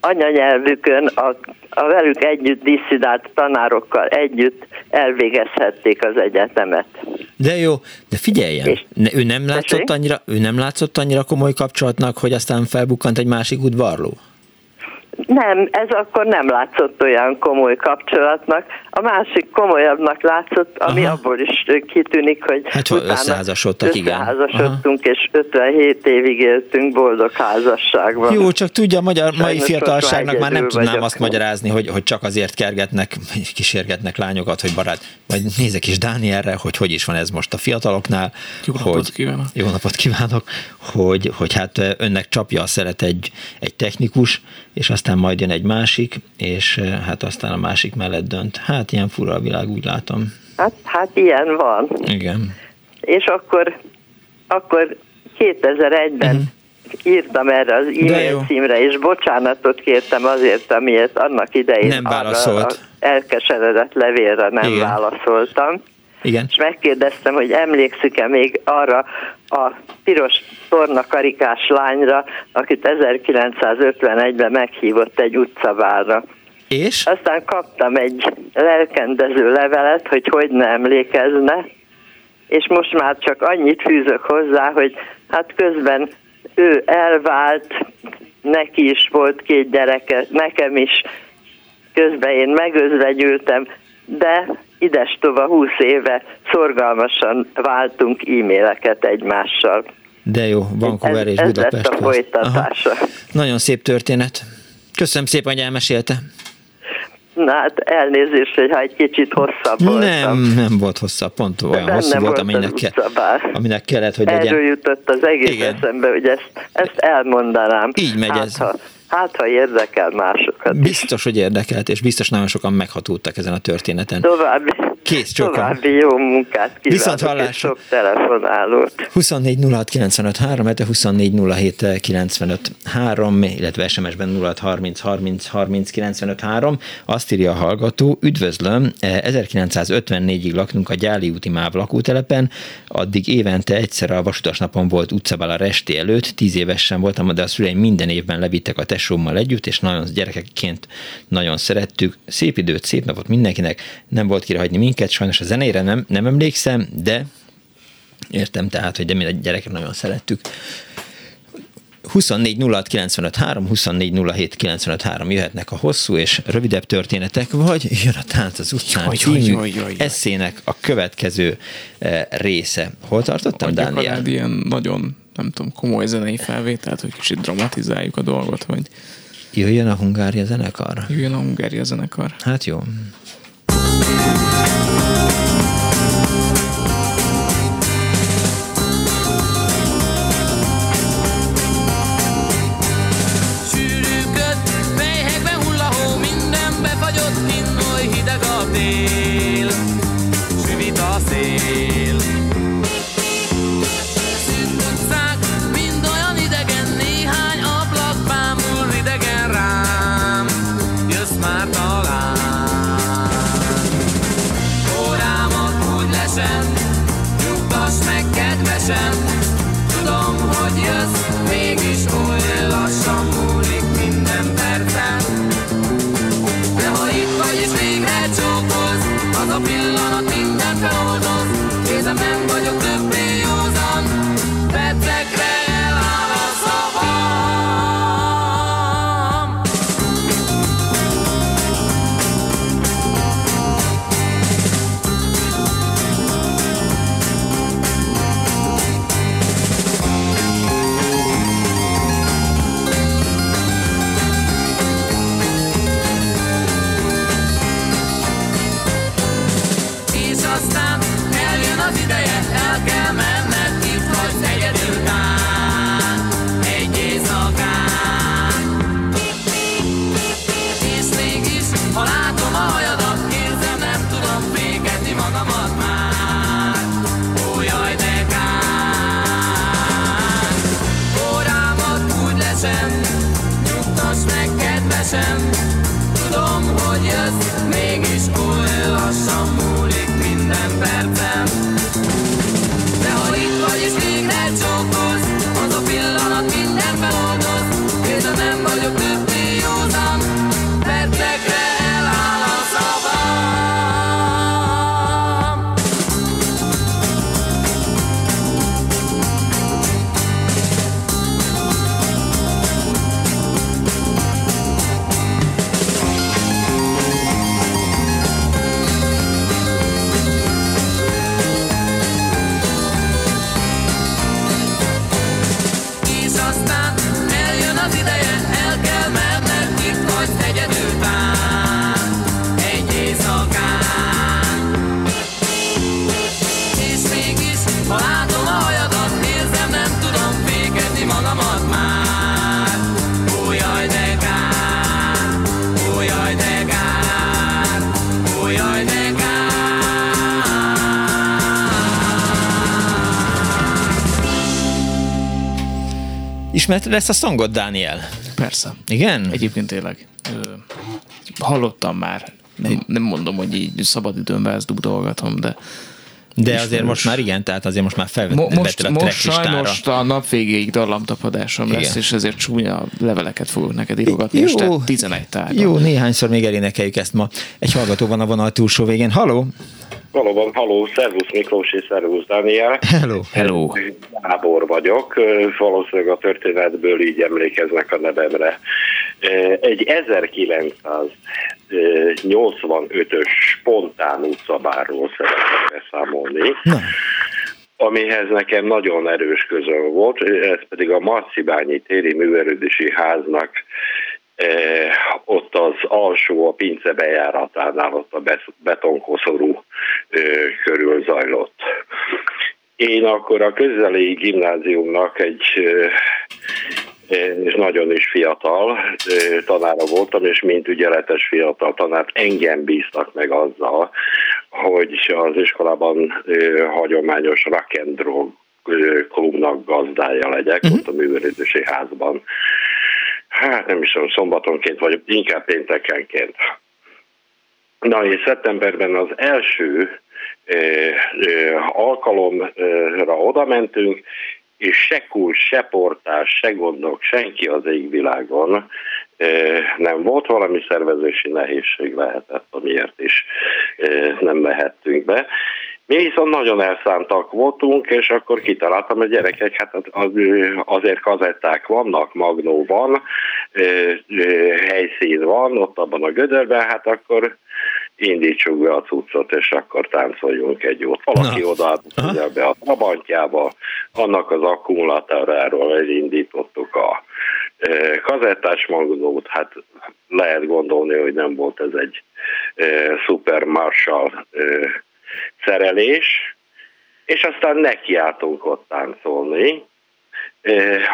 S7: anyanyelvükön a, a velük együtt disszidált tanárokkal együtt elvégezhették az egyetemet.
S2: De jó, de figyeljen, És, ne, ő, nem látszott annyira, ő nem látszott annyira komoly kapcsolatnak, hogy aztán felbukkant egy másik udvarló?
S7: Nem, ez akkor nem látszott olyan komoly kapcsolatnak. A másik komolyabbnak látszott, ami Aha. abból is kitűnik, hogy
S2: hát, utána összeházasodtak,
S7: igen. Összeházasodtunk, és 57 évig éltünk boldog házasságban.
S2: Jó, csak tudja, a magyar, mai fiatalságnak már nem tudnám vagyok. azt magyarázni, hogy, hogy csak azért kergetnek, kísérgetnek lányokat, hogy barát, vagy nézek is Dánielre, hogy hogy is van ez most a fiataloknál.
S3: Jó
S2: hogy,
S3: napot kívánok.
S2: Jó napot kívánok, hogy, hogy hát önnek csapja a szeret egy, egy technikus, és aztán majd jön egy másik, és eh, hát aztán a másik mellett dönt. Hát ilyen fura a világ, úgy látom.
S7: Hát, hát ilyen van.
S2: Igen.
S7: És akkor, akkor 2001-ben uh-huh. Mhm. írtam erre az e-mail címre, és bocsánatot kértem azért, amiért annak idején
S2: nem válaszolt.
S7: elkeseredett levélre nem Igen. válaszoltam.
S2: Igen.
S7: És megkérdeztem, hogy emlékszik-e még arra a piros torna karikás lányra, akit 1951-ben meghívott egy utcavárra.
S2: És?
S7: Aztán kaptam egy lelkendező levelet, hogy hogy ne emlékezne, és most már csak annyit fűzök hozzá, hogy hát közben ő elvált, neki is volt két gyereke, nekem is, közben én megözvegyültem, de ides tova 20 éve szorgalmasan váltunk e-maileket egymással.
S2: De jó, Vancouver ez, és
S7: ez
S2: Budapest.
S7: Ez a folytatása. Aha.
S2: Nagyon szép történet. Köszönöm szépen, hogy elmesélte.
S7: Na hát elnézést, hogy ha egy kicsit hosszabb
S2: nem, voltam. Nem, nem volt hosszabb, pont olyan De hosszú volt, aminek, ke, aminek kellett, hogy
S7: Erről legyen. jutott az egész Igen. eszembe, hogy ezt, ezt elmondanám.
S2: Így megy
S7: hát,
S2: ez.
S7: Ha, Hát, ha érdekel másokat.
S2: Biztos, hogy érdekelt, és biztos nagyon sokan meghatódtak ezen a történeten.
S7: További,
S2: Kész, csókom.
S7: További jó munkát kívánok, Viszont hallásra. sok telefonálót.
S2: 24 06 95 3, 24 07 95 3, illetve SMS-ben 06 30 30 30 95 3. Azt írja a hallgató, üdvözlöm, 1954-ig laknunk a Gyáli úti MÁV lakótelepen, addig évente egyszer a vasutas napon volt utcabál a resti előtt, tíz évesen voltam, de a szüleim minden évben levittek a tesómmal együtt, és nagyon gyerekekként nagyon szerettük. Szép időt, szép napot mindenkinek, nem volt kire hagyni minket, sajnos a zenére nem, nem emlékszem, de értem tehát, hogy de mi a gyerekek nagyon szerettük. 24 06 95 3, 24 07 95 3 jöhetnek a hosszú és rövidebb történetek, vagy jön a Tánc az utcán jaj, című jaj, jaj, jaj. eszének a következő eh, része. Hol tartottam, Dániel?
S3: ilyen nagyon, nem tudom, komoly zenei felvételt, hogy kicsit dramatizáljuk a dolgot, vagy...
S2: Jöjjön a Hungária zenekar?
S3: Jöjjön a Hungária zenekar.
S2: Hát jó. Ismerted ezt a szangot, Dániel?
S3: Persze.
S2: Igen?
S3: Egyébként tényleg. Ö, hallottam már. Nem, nem mondom, hogy így szabadidőmben ezt dugdolgatom, de
S2: de Ismerős. azért most már igen, tehát azért most már felvetted
S3: most, a most sajnos a nap végéig dallamtapadásom igen. lesz, és ezért csúnya leveleket fogok neked írogatni jó, este 11 tárgyal.
S2: Jó, néhányszor még elénekeljük ezt ma. Egy hallgató van a vonal túlsó végén. Haló!
S8: Valóban, haló, szervusz Miklós és szervusz Daniel.
S2: Hello.
S3: Hello.
S8: Gábor vagyok, valószínűleg a történetből így emlékeznek a nevemre. Egy 1985-ös spontán utcabárról szeretnék beszámolni. Na amihez nekem nagyon erős közöm volt, ez pedig a Marcibányi téri művelődési háznak ott az alsó, a pince bejáratánál, ott a betonkoszorú eh, körül zajlott. Én akkor a közeli gimnáziumnak egy eh, és nagyon is fiatal tanára voltam, és mint ügyeletes fiatal tanár engem bíztak meg azzal, hogy az iskolában hagyományos rock and roll klubnak gazdája legyek, uh-huh. ott a művelődési házban hát nem is tudom, szombatonként, vagy inkább péntekenként. Na és szeptemberben az első eh, eh, alkalomra oda mentünk, és se kulcs, se portás, se gondok, senki az égvilágon nem volt, valami szervezési nehézség lehetett, amiért is nem mehettünk be. Mi viszont nagyon elszántak voltunk, és akkor kitaláltam, hogy gyerekek, hát azért kazetták vannak, magnó van, helyszín van, ott abban a gödörben, hát akkor indítsuk be a cuccot, és akkor táncoljunk egy jót. Valaki odaadja be a trabantjába, annak az akkumulátoráról elindítottuk a kazettás magnót, hát lehet gondolni, hogy nem volt ez egy Super Marshall szerelés, és aztán nekiálltunk ott táncolni,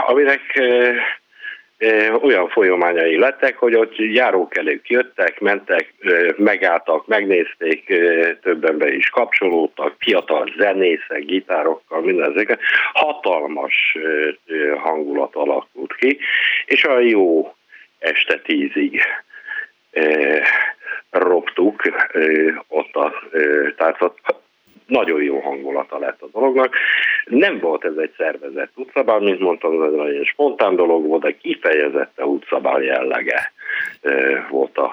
S8: aminek olyan folyamányai lettek, hogy ott járókelők jöttek, mentek, megálltak, megnézték, többen be is kapcsolódtak, fiatal zenészek, gitárokkal, mindezek. Hatalmas hangulat alakult ki, és a jó este tízig roptuk ott a táncot. Nagyon jó hangulata lett a dolognak. Nem volt ez egy szervezett utcabál, mint mondtam, ez egy nagyon spontán dolog volt, de kifejezette utcabál jellege volt a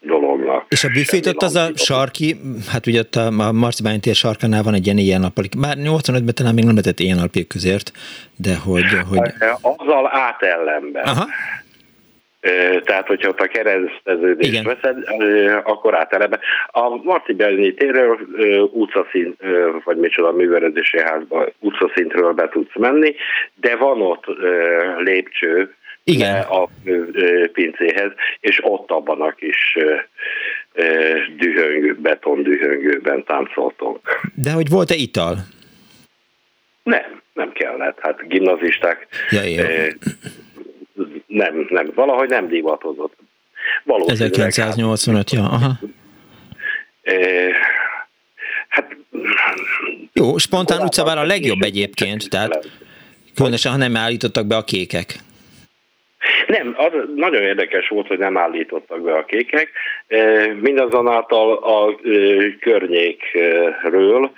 S8: dolognak.
S2: És a büfét ott az a sarki, hát ugye ott a Marcibány tér sarkánál van egy ilyen ilyen nappal, már 85-ben talán még nem lehetett ilyen alpék közért, de hogy... hogy...
S8: Azzal átellenben. Aha. Tehát, hogyha ott a kereszteződést Igen. veszed, akkor általában a Marci Belnyi térről utcaszint, vagy micsoda művelődési házba utcaszintről be tudsz menni, de van ott lépcső, igen. a pincéhez, és ott abban a kis dühöngő, beton dühöngőben táncoltunk.
S2: De hogy volt-e ital?
S8: Nem, nem kellett. Hát gimnazisták ja, nem, nem, valahogy nem divatozott.
S2: 1985, ja, aha.
S8: E, hát...
S2: Jó, spontán utcavár a legjobb egyébként, tehát különösen, ha nem állítottak be a kékek.
S8: Nem, az nagyon érdekes volt, hogy nem állítottak be a kékek. Mindazonáltal a környékről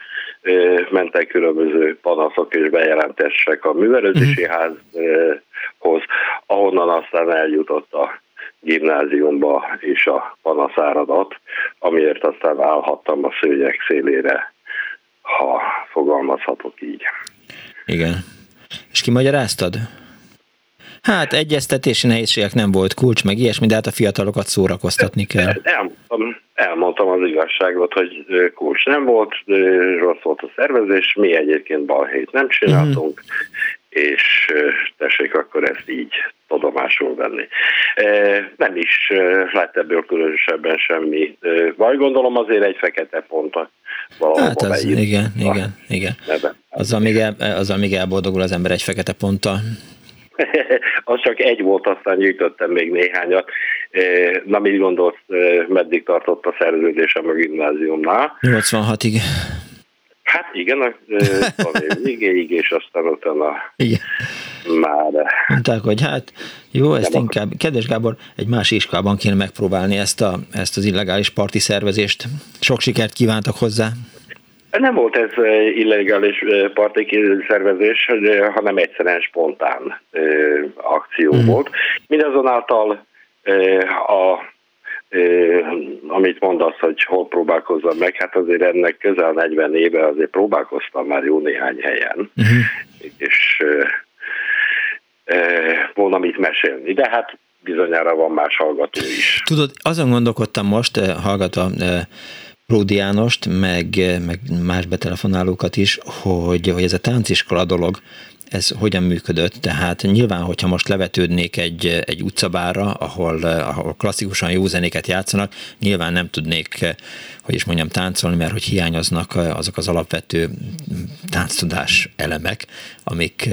S8: mentek különböző panaszok és bejelentések a művelődési uh-huh. házhoz, ahonnan aztán eljutott a gimnáziumba és a panaszáradat, amiért aztán állhattam a szőnyek szélére, ha fogalmazhatok így.
S2: Igen. És kimagyaráztad? Hát egyeztetési nehézségek nem volt kulcs, meg ilyesmi, de hát a fiatalokat szórakoztatni kell.
S8: Elmondtam, elmondtam az igazságot, hogy kulcs nem volt, rossz volt a szervezés, mi egyébként balhét nem csináltunk, uh-huh. és tessék akkor ezt így tudomásul venni. Nem is lett ebből különösebben semmi baj, gondolom azért egy fekete pont
S2: Hát az, igen, igen, igen. Azzal még, el, azzal még elboldogul az ember egy fekete ponttal.
S8: az csak egy volt, aztán gyűjtöttem még néhányat. Na, mit gondolsz, meddig tartott a szerződésem a gimnáziumnál?
S2: 86-ig.
S8: Hát igen, a végéig, és aztán utána
S2: igen.
S8: már.
S2: Mondták, hogy hát jó, ezt nem inkább, kedves Gábor, egy más iskában kéne megpróbálni ezt, a, ezt az illegális parti szervezést. Sok sikert kívántak hozzá.
S8: Nem volt ez illegális parti szervezés, hanem egyszerűen spontán akció mm. volt. Mindazonáltal a amit mondasz, hogy hol próbálkozzam meg, hát azért ennek közel 40 éve azért próbálkoztam már jó néhány helyen, uh-huh. és volna mit mesélni, de hát bizonyára van más hallgató is.
S2: Tudod, azon gondolkodtam most, hallgatva Ródi Jánost, meg, meg más betelefonálókat is, hogy, hogy ez a tánciskola dolog, ez hogyan működött. Tehát nyilván, hogyha most levetődnék egy, egy utcabára, ahol, ahol klasszikusan jó zenéket játszanak, nyilván nem tudnék, hogy is mondjam, táncolni, mert hogy hiányoznak azok az alapvető tánctudás elemek, amik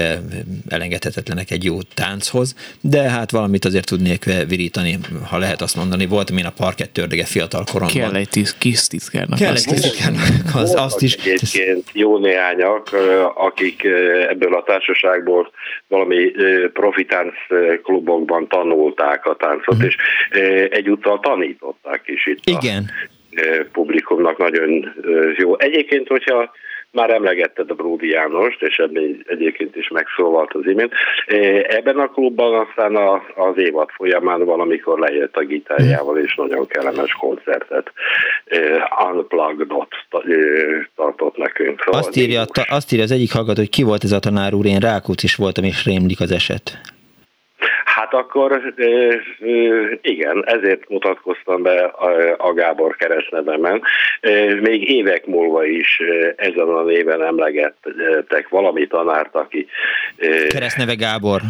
S2: elengedhetetlenek egy jó tánchoz, de hát valamit azért tudnék virítani, ha lehet azt mondani. Voltam én a parkett tördege fiatal koromban.
S3: Kell egy tíz, kis tiszkárnak.
S2: Kell egy tiszkárnak, az, azt is.
S8: Egyébként jó néhányak, akik ebből a társ társaságból valami profitánc klubokban tanulták a táncot, uh-huh. és egyúttal tanították is itt
S2: Igen.
S8: a publikumnak nagyon jó. Egyébként, hogyha már emlegetted a Bródi Jánost, és ebben egyébként is megszólalt az imént. Ebben a klubban aztán az évad folyamán valamikor lejött a gitárjával, és nagyon kellemes koncertet unplugged tartott nekünk.
S2: Szóval azt, írja, azt írja az egyik hallgató, hogy ki volt ez a tanár úr, én Rákóc is voltam, és rémlik az eset.
S8: Hát akkor igen, ezért mutatkoztam be a Gábor keresztnevemen. Még évek múlva is ezen a néven emlegettek valami tanárt, aki...
S2: Keresztneve Gábor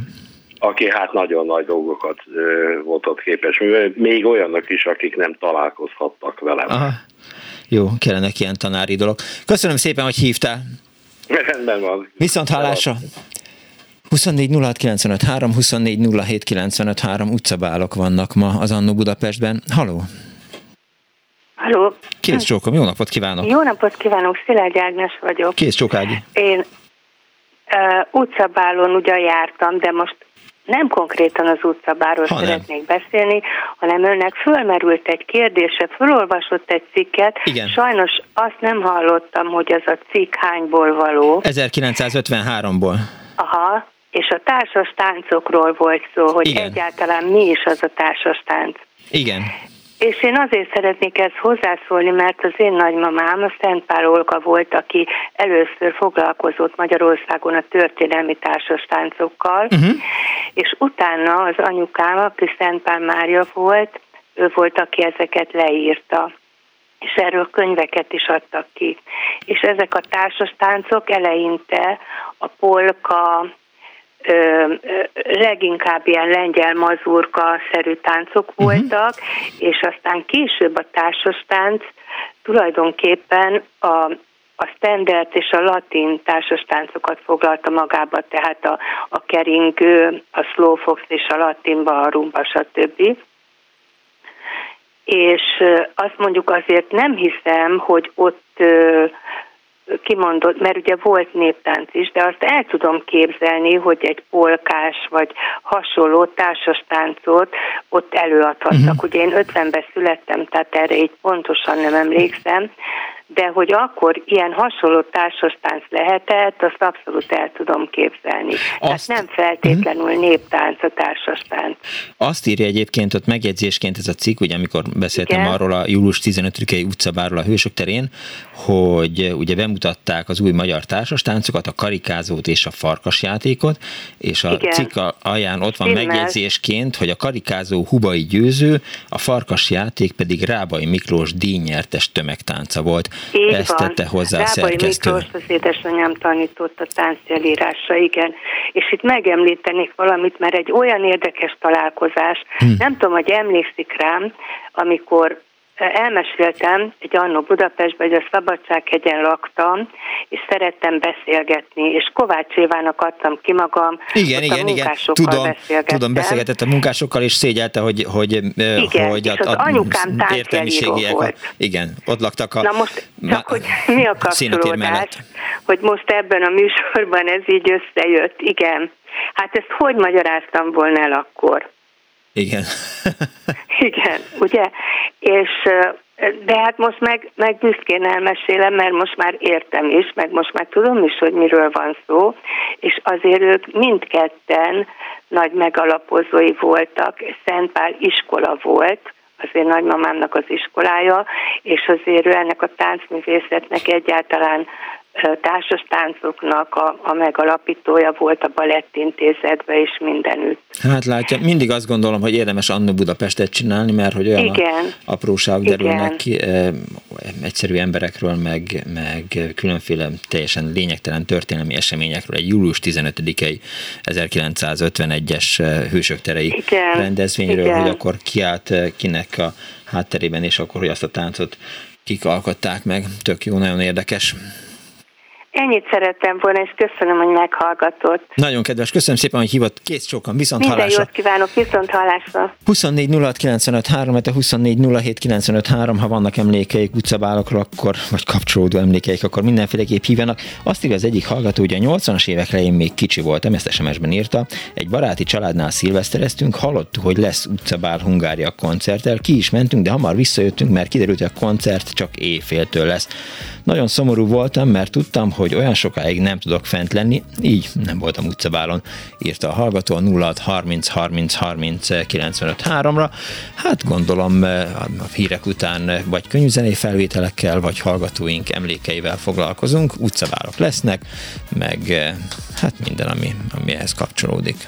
S8: aki hát nagyon nagy dolgokat volt ott képes még olyanok is, akik nem találkozhattak velem. Aha.
S2: Jó, kellene ilyen tanári dolog. Köszönöm szépen, hogy hívtál.
S8: Rendben van.
S2: Viszont hallásra. 24 3, 24 utcabálok vannak ma az Annó Budapestben. Haló!
S9: Haló!
S2: Kész csókom, jó napot kívánok!
S9: Jó napot kívánok, Szilágy Ágnes vagyok.
S2: Kész csókági.
S9: Én uh, utcabálon ugyan jártam, de most nem konkrétan az utcabáról ha szeretnék nem. beszélni, hanem önnek fölmerült egy kérdése, fölolvasott egy cikket,
S2: Igen.
S9: sajnos azt nem hallottam, hogy az a cikk hányból való.
S2: 1953-ból.
S9: Aha, és a társas táncokról volt szó, hogy Igen. egyáltalán mi is az a társas tánc.
S2: Igen.
S9: És én azért szeretnék ezt hozzászólni, mert az én nagymamám, a Szent Pál Olga volt, aki először foglalkozott Magyarországon a történelmi társas táncokkal, uh-huh. és utána az anyukám, aki Szent Pál Mária volt, ő volt, aki ezeket leírta és erről könyveket is adtak ki. És ezek a társas táncok eleinte a polka, leginkább ilyen lengyel mazurka-szerű táncok uh-huh. voltak, és aztán később a társas tánc tulajdonképpen a, a standard és a latin társas táncokat foglalta magába, tehát a, a keringő, a slow fox és a latinba, a rumba, stb. És azt mondjuk azért nem hiszem, hogy ott kimondott, mert ugye volt néptánc is, de azt el tudom képzelni, hogy egy polkás vagy hasonló társas táncot ott előadhattak. Uh-huh. Ugye én 50-ben születtem, tehát erre így pontosan nem emlékszem, de hogy akkor ilyen hasonló társastánc lehetett, azt abszolút el tudom képzelni. Azt, Tehát nem feltétlenül uh-huh. néptánc a társastánc.
S2: Azt írja egyébként ott megjegyzésként ez a cikk, ugye amikor beszéltem Igen. arról a július 15-i utcabárról a Hősök terén, hogy ugye bemutatták az új magyar társastáncokat, a karikázót és a farkasjátékot, és a Igen. cikk alján ott van Stimmel. megjegyzésként, hogy a karikázó Hubai győző, a farkasjáték pedig Rábai Miklós díjnyertes tömegtánca volt.
S9: Így
S2: Ezt
S9: van.
S2: tette hozzá Rábai
S9: a szerkesztő. Miklós az édesanyám tanított a táncjelírásra, igen. És itt megemlítenék valamit, mert egy olyan érdekes találkozás, hm. nem tudom, hogy emlékszik rám, amikor elmeséltem egy annó Budapestben, hogy a Szabadsághegyen laktam, és szerettem beszélgetni, és Kovács Évának adtam ki magam,
S2: igen, igen, igen. Tudom, tudom, beszélgetett a munkásokkal, és szégyelte, hogy, hogy,
S9: igen, hogy és a, az a anyukám volt.
S2: Igen, ott laktak a...
S9: Na most csak, hogy mi a kapcsolódás, hogy most ebben a műsorban ez így összejött, igen. Hát ezt hogy magyaráztam volna el akkor?
S2: Igen.
S9: Igen, ugye? És de hát most meg, meg büszkén elmesélem, mert most már értem is, meg most már tudom is, hogy miről van szó, és azért ők mindketten nagy megalapozói voltak, Szentpál iskola volt, az én nagymamámnak az iskolája, és azért ő ennek a táncművészetnek egyáltalán társas táncoknak a, a megalapítója volt a balettintézetben és mindenütt.
S2: Hát látja, mindig azt gondolom, hogy érdemes Annu Budapestet csinálni, mert hogy olyan Igen. apróságok derülnek ki e, egyszerű emberekről, meg, meg különféle teljesen lényegtelen történelmi eseményekről. Egy július 15-i 1951-es Hősök terei Igen. rendezvényről, Igen. hogy akkor kiállt kinek a hátterében, és akkor, hogy azt a táncot kik alkották meg. Tök jó, nagyon érdekes.
S9: Ennyit szerettem volna, és köszönöm, hogy meghallgatott.
S2: Nagyon kedves, köszönöm szépen, hogy hívott. Kész sokan, viszont
S9: Minden
S2: hallásra.
S9: jót kívánok, viszont hallásra.
S2: 24 06 95 3, 24 07 95 3, ha vannak emlékeik utcabálokról, akkor, vagy kapcsolódó emlékeik, akkor mindenféleképp hívanak. Azt írja az egyik hallgató, hogy a 80-as évekre én még kicsi voltam, ezt SMS-ben írta. Egy baráti családnál szilvesztereztünk, hallottuk, hogy lesz utcabál Hungária koncerttel, ki is mentünk, de hamar visszajöttünk, mert kiderült, hogy a koncert csak éjféltől lesz. Nagyon szomorú voltam, mert tudtam, hogy olyan sokáig nem tudok fent lenni, így nem voltam utcabálon, írta a hallgató a 06 30 30 30 95 3-ra. Hát gondolom a hírek után vagy könyvzenei felvételekkel, vagy hallgatóink emlékeivel foglalkozunk, utcabálok lesznek, meg hát minden, ami, ami ehhez kapcsolódik.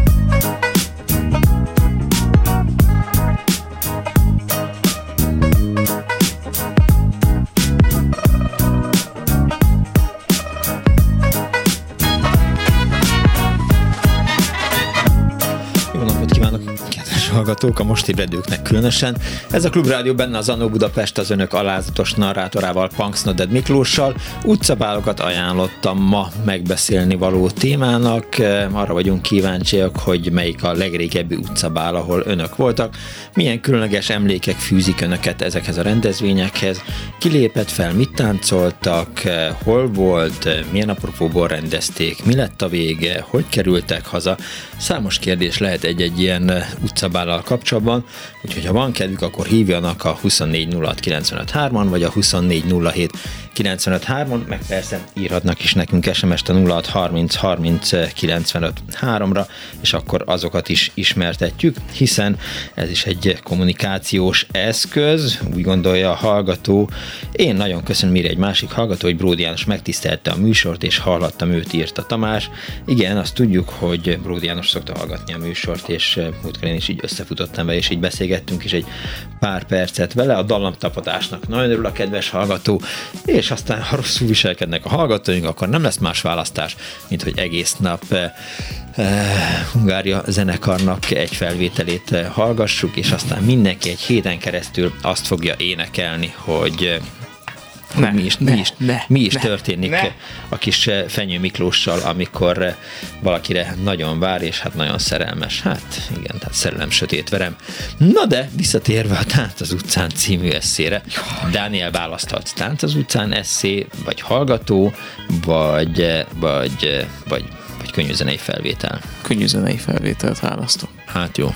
S2: Hallgatók, a most ébredőknek különösen. Ez a Klubrádió benne az Anó Budapest az önök alázatos narrátorával, Punksnoded Miklóssal. Utcabálokat ajánlottam ma megbeszélni való témának. Arra vagyunk kíváncsiak, hogy melyik a legrégebbi utcabál, ahol önök voltak. Milyen különleges emlékek fűzik önöket ezekhez a rendezvényekhez. Kilépett fel, mit táncoltak, hol volt, milyen apropóból rendezték, mi lett a vége, hogy kerültek haza. Számos kérdés lehet egy-egy ilyen utcabállal kapcsolatban, úgyhogy ha van kedvük, akkor hívjanak a 2406953-an, vagy a 2407 953-on, meg persze írhatnak is nekünk SMS-t a 0630 30 3-ra, és akkor azokat is ismertetjük, hiszen ez is egy kommunikációs eszköz, úgy gondolja a hallgató. Én nagyon köszönöm, mire egy másik hallgató, hogy Bródi János megtisztelte a műsort, és hallhattam őt, írta Tamás. Igen, azt tudjuk, hogy Bródi János szokta hallgatni a műsort, és múltkor én is így összefutottam vele, és így beszélgettünk is egy pár percet vele. A dallamtapadásnak nagyon örül a kedves hallgató, és aztán ha rosszul viselkednek a hallgatóink, akkor nem lesz más választás, mint hogy egész nap eh, Hungária zenekarnak egy felvételét eh, hallgassuk, és aztán mindenki egy héten keresztül azt fogja énekelni, hogy ne, mi is, ne, mi is, ne, mi is ne, történik ne. a kis eh, Fenyő Miklóssal, amikor eh, valakire nagyon vár, és hát nagyon szerelmes. Hát igen, tehát szerelem sötét verem. Na de, visszatérve a Tánc az utcán című eszére, Dániel választhat Tánc az utcán eszé, vagy hallgató, vagy, eh, vagy, vagy, vagy könnyűzenei felvétel.
S3: Könnyűzenei felvételt választom.
S2: Hát jó.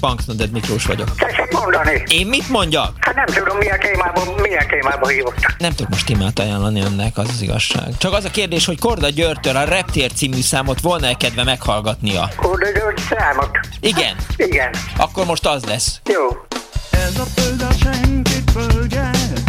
S2: Punknoded Miklós vagyok.
S10: Tessék mondani.
S2: Én mit mondjak?
S10: Hát nem tudom, milyen témában, milyen témában hívottak.
S2: Nem tudok most témát ajánlani önnek, az az igazság. Csak az a kérdés, hogy Korda Györgytől a Reptér című számot volna-e kedve meghallgatnia?
S10: Korda György számot?
S2: Igen.
S10: Hát, igen.
S2: Akkor most az lesz.
S10: Jó.
S11: Azt írja a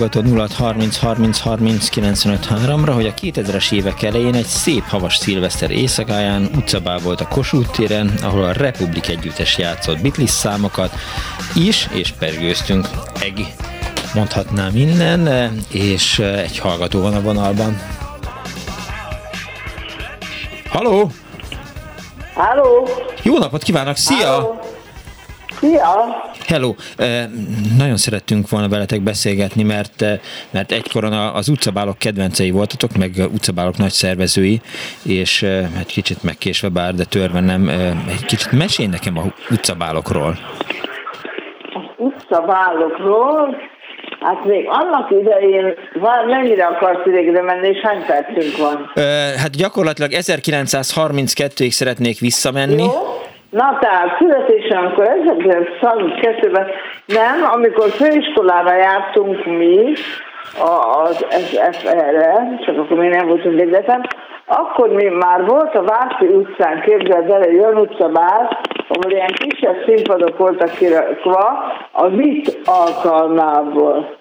S11: hallgató 0 30 30 30 95 3-ra, hogy a 2000-es évek elején egy szép havas szilveszter éjszakáján utcabál volt a Kossuth téren, ahol a Republik együttes játszott Beatles számokat is, és pergőztünk. Egi mondhatnám innen, és egy hallgató van a vonalban. Haló!
S12: Halló!
S11: Jó napot kívánok! Szia! Halló.
S12: Szia!
S11: Hello! Nagyon szerettünk volna veletek beszélgetni, mert, mert egykoron az utcabálok kedvencei voltatok, meg utcabálok nagy szervezői, és hát kicsit megkésve bár, de törve nem, egy kicsit mesélj nekem a utcabálokról.
S12: Az utcabálokról? Hát még annak idején, mennyire akarsz idegre menni, és hány percünk van?
S11: Hát gyakorlatilag 1932-ig szeretnék visszamenni. Jó.
S12: Na tehát születésem, amikor 1932-ben, nem, amikor főiskolára jártunk mi, az SFR-re, csak akkor még nem voltunk egyetem, akkor mi már volt a Váci utcán, képzeld el, egy olyan utcabár, ahol ilyen kisebb színpadok voltak kirakva a VIT alkalmából.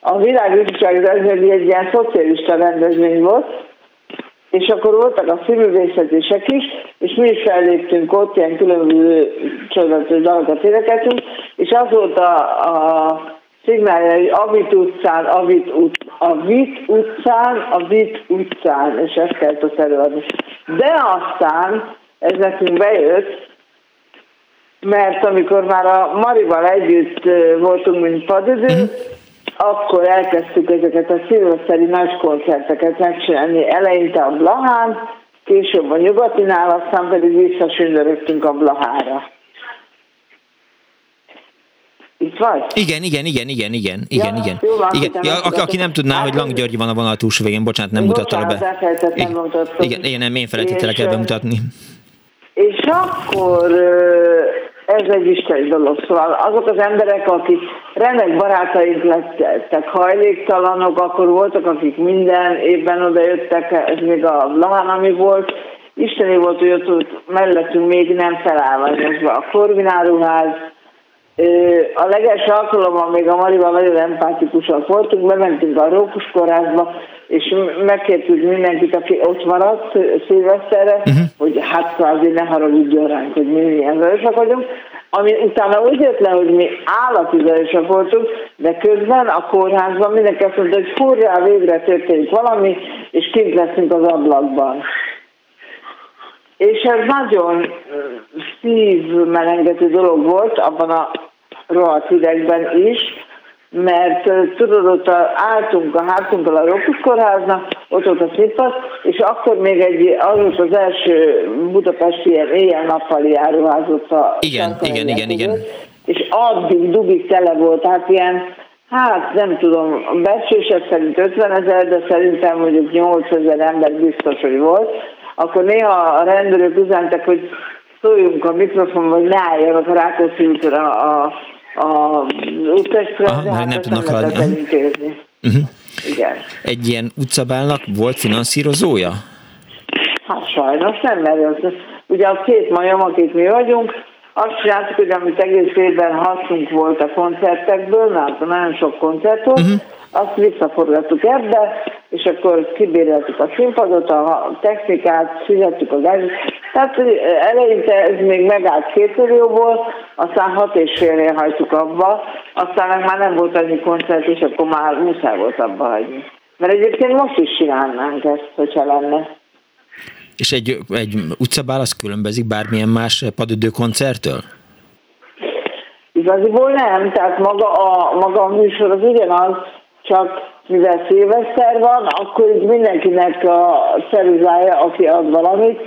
S12: A világügyiság ez egy, egy ilyen szocialista rendezvény volt, és akkor voltak a színművészetések is, és mi is felléptünk ott, ilyen különböző csodatos dalokat énekeltünk, és az volt a, a szignálja, hogy Avit utcán, Avit ut, a Vit utcán, a Vit utcán, és ezt kellett ott előadni. De aztán ez nekünk bejött, mert amikor már a Marival együtt voltunk, mint padidő, akkor elkezdtük ezeket a szilveszteri nagy koncerteket megcsinálni. Eleinte a Blahán, később a Nyugatinál, aztán pedig visszasündörögtünk a Blahára. Itt vagy?
S2: Igen, igen, igen, igen, igen, igen, ja, igen. Jó, van, igen. Ja, aki, aki nem tudná, hogy Lang György van a vonal túlsó végén, bocsánat, nem mutatta be. Igen, igen, igen, nem, én felejtettelek el bemutatni.
S12: És akkor ez egy isteni dolog. Szóval azok az emberek, akik remek barátaink lettek, hajléktalanok, akkor voltak, akik minden évben odajöttek, ez még a Lahán, ami volt, Isteni volt, hogy ott, ott mellettünk még nem felállványozva a Korvináruház. A legelső alkalommal még a Marival nagyon empátikusak voltunk, bementünk a Rókus kórházba, és megkértük mindenkit, aki ott maradt szilveszterre, uh-huh. hogy hát kvázi ne haragudjon ránk, hogy mi milyen vörösek vagyunk. Ami utána úgy jött le, hogy mi állati vörösek voltunk, de közben a kórházban mindenki azt mondta, hogy furrá végre történik valami, és kint leszünk az ablakban. És ez nagyon szívmelengető dolog volt abban a rohadt hidegben is, mert tudod, ott álltunk a hátunkkal a Rokus kórháznak, ott volt a színpad, és akkor még egy, az volt az első budapesti ilyen éjjel-nappali járóház ott a
S2: Igen, igen, igen, igen.
S12: És addig dugig tele volt, hát ilyen, hát nem tudom, a becslések szerint 50 ezer, de szerintem mondjuk 8 ezer ember biztos, hogy volt, akkor néha a rendőrök üzentek, hogy szóljunk a mikrofonba, hogy ne álljanak a Rákóczi útra a, a, a úttestre,
S2: de hát nem tudnak
S12: nem
S2: uh-huh. Igen. Egy ilyen utcabálnak volt finanszírozója?
S12: Hát sajnos nem, mert az, ugye a két majom, akik mi vagyunk, azt csináltuk, hogy amit egész évben hasznunk volt a koncertekből, mert nagyon sok koncert volt, uh-huh azt visszaforgattuk ebbe, és akkor kibéreltük a színpadot, a technikát, fizettük a gázsit. Tehát eleinte ez még megállt két millióból, aztán hat és félnél hajtuk abba, aztán már nem volt annyi koncert, és akkor már muszáj volt abba hagyni. Mert egyébként most is csinálnánk ezt, hogyha lenne.
S2: És egy, egy utcabál az különbözik bármilyen más padüdő koncertől?
S12: Igaziból nem, tehát maga a, maga a műsor az ugyanaz, csak mivel szilveszter van, akkor így mindenkinek a szeruzája, aki ad valamit,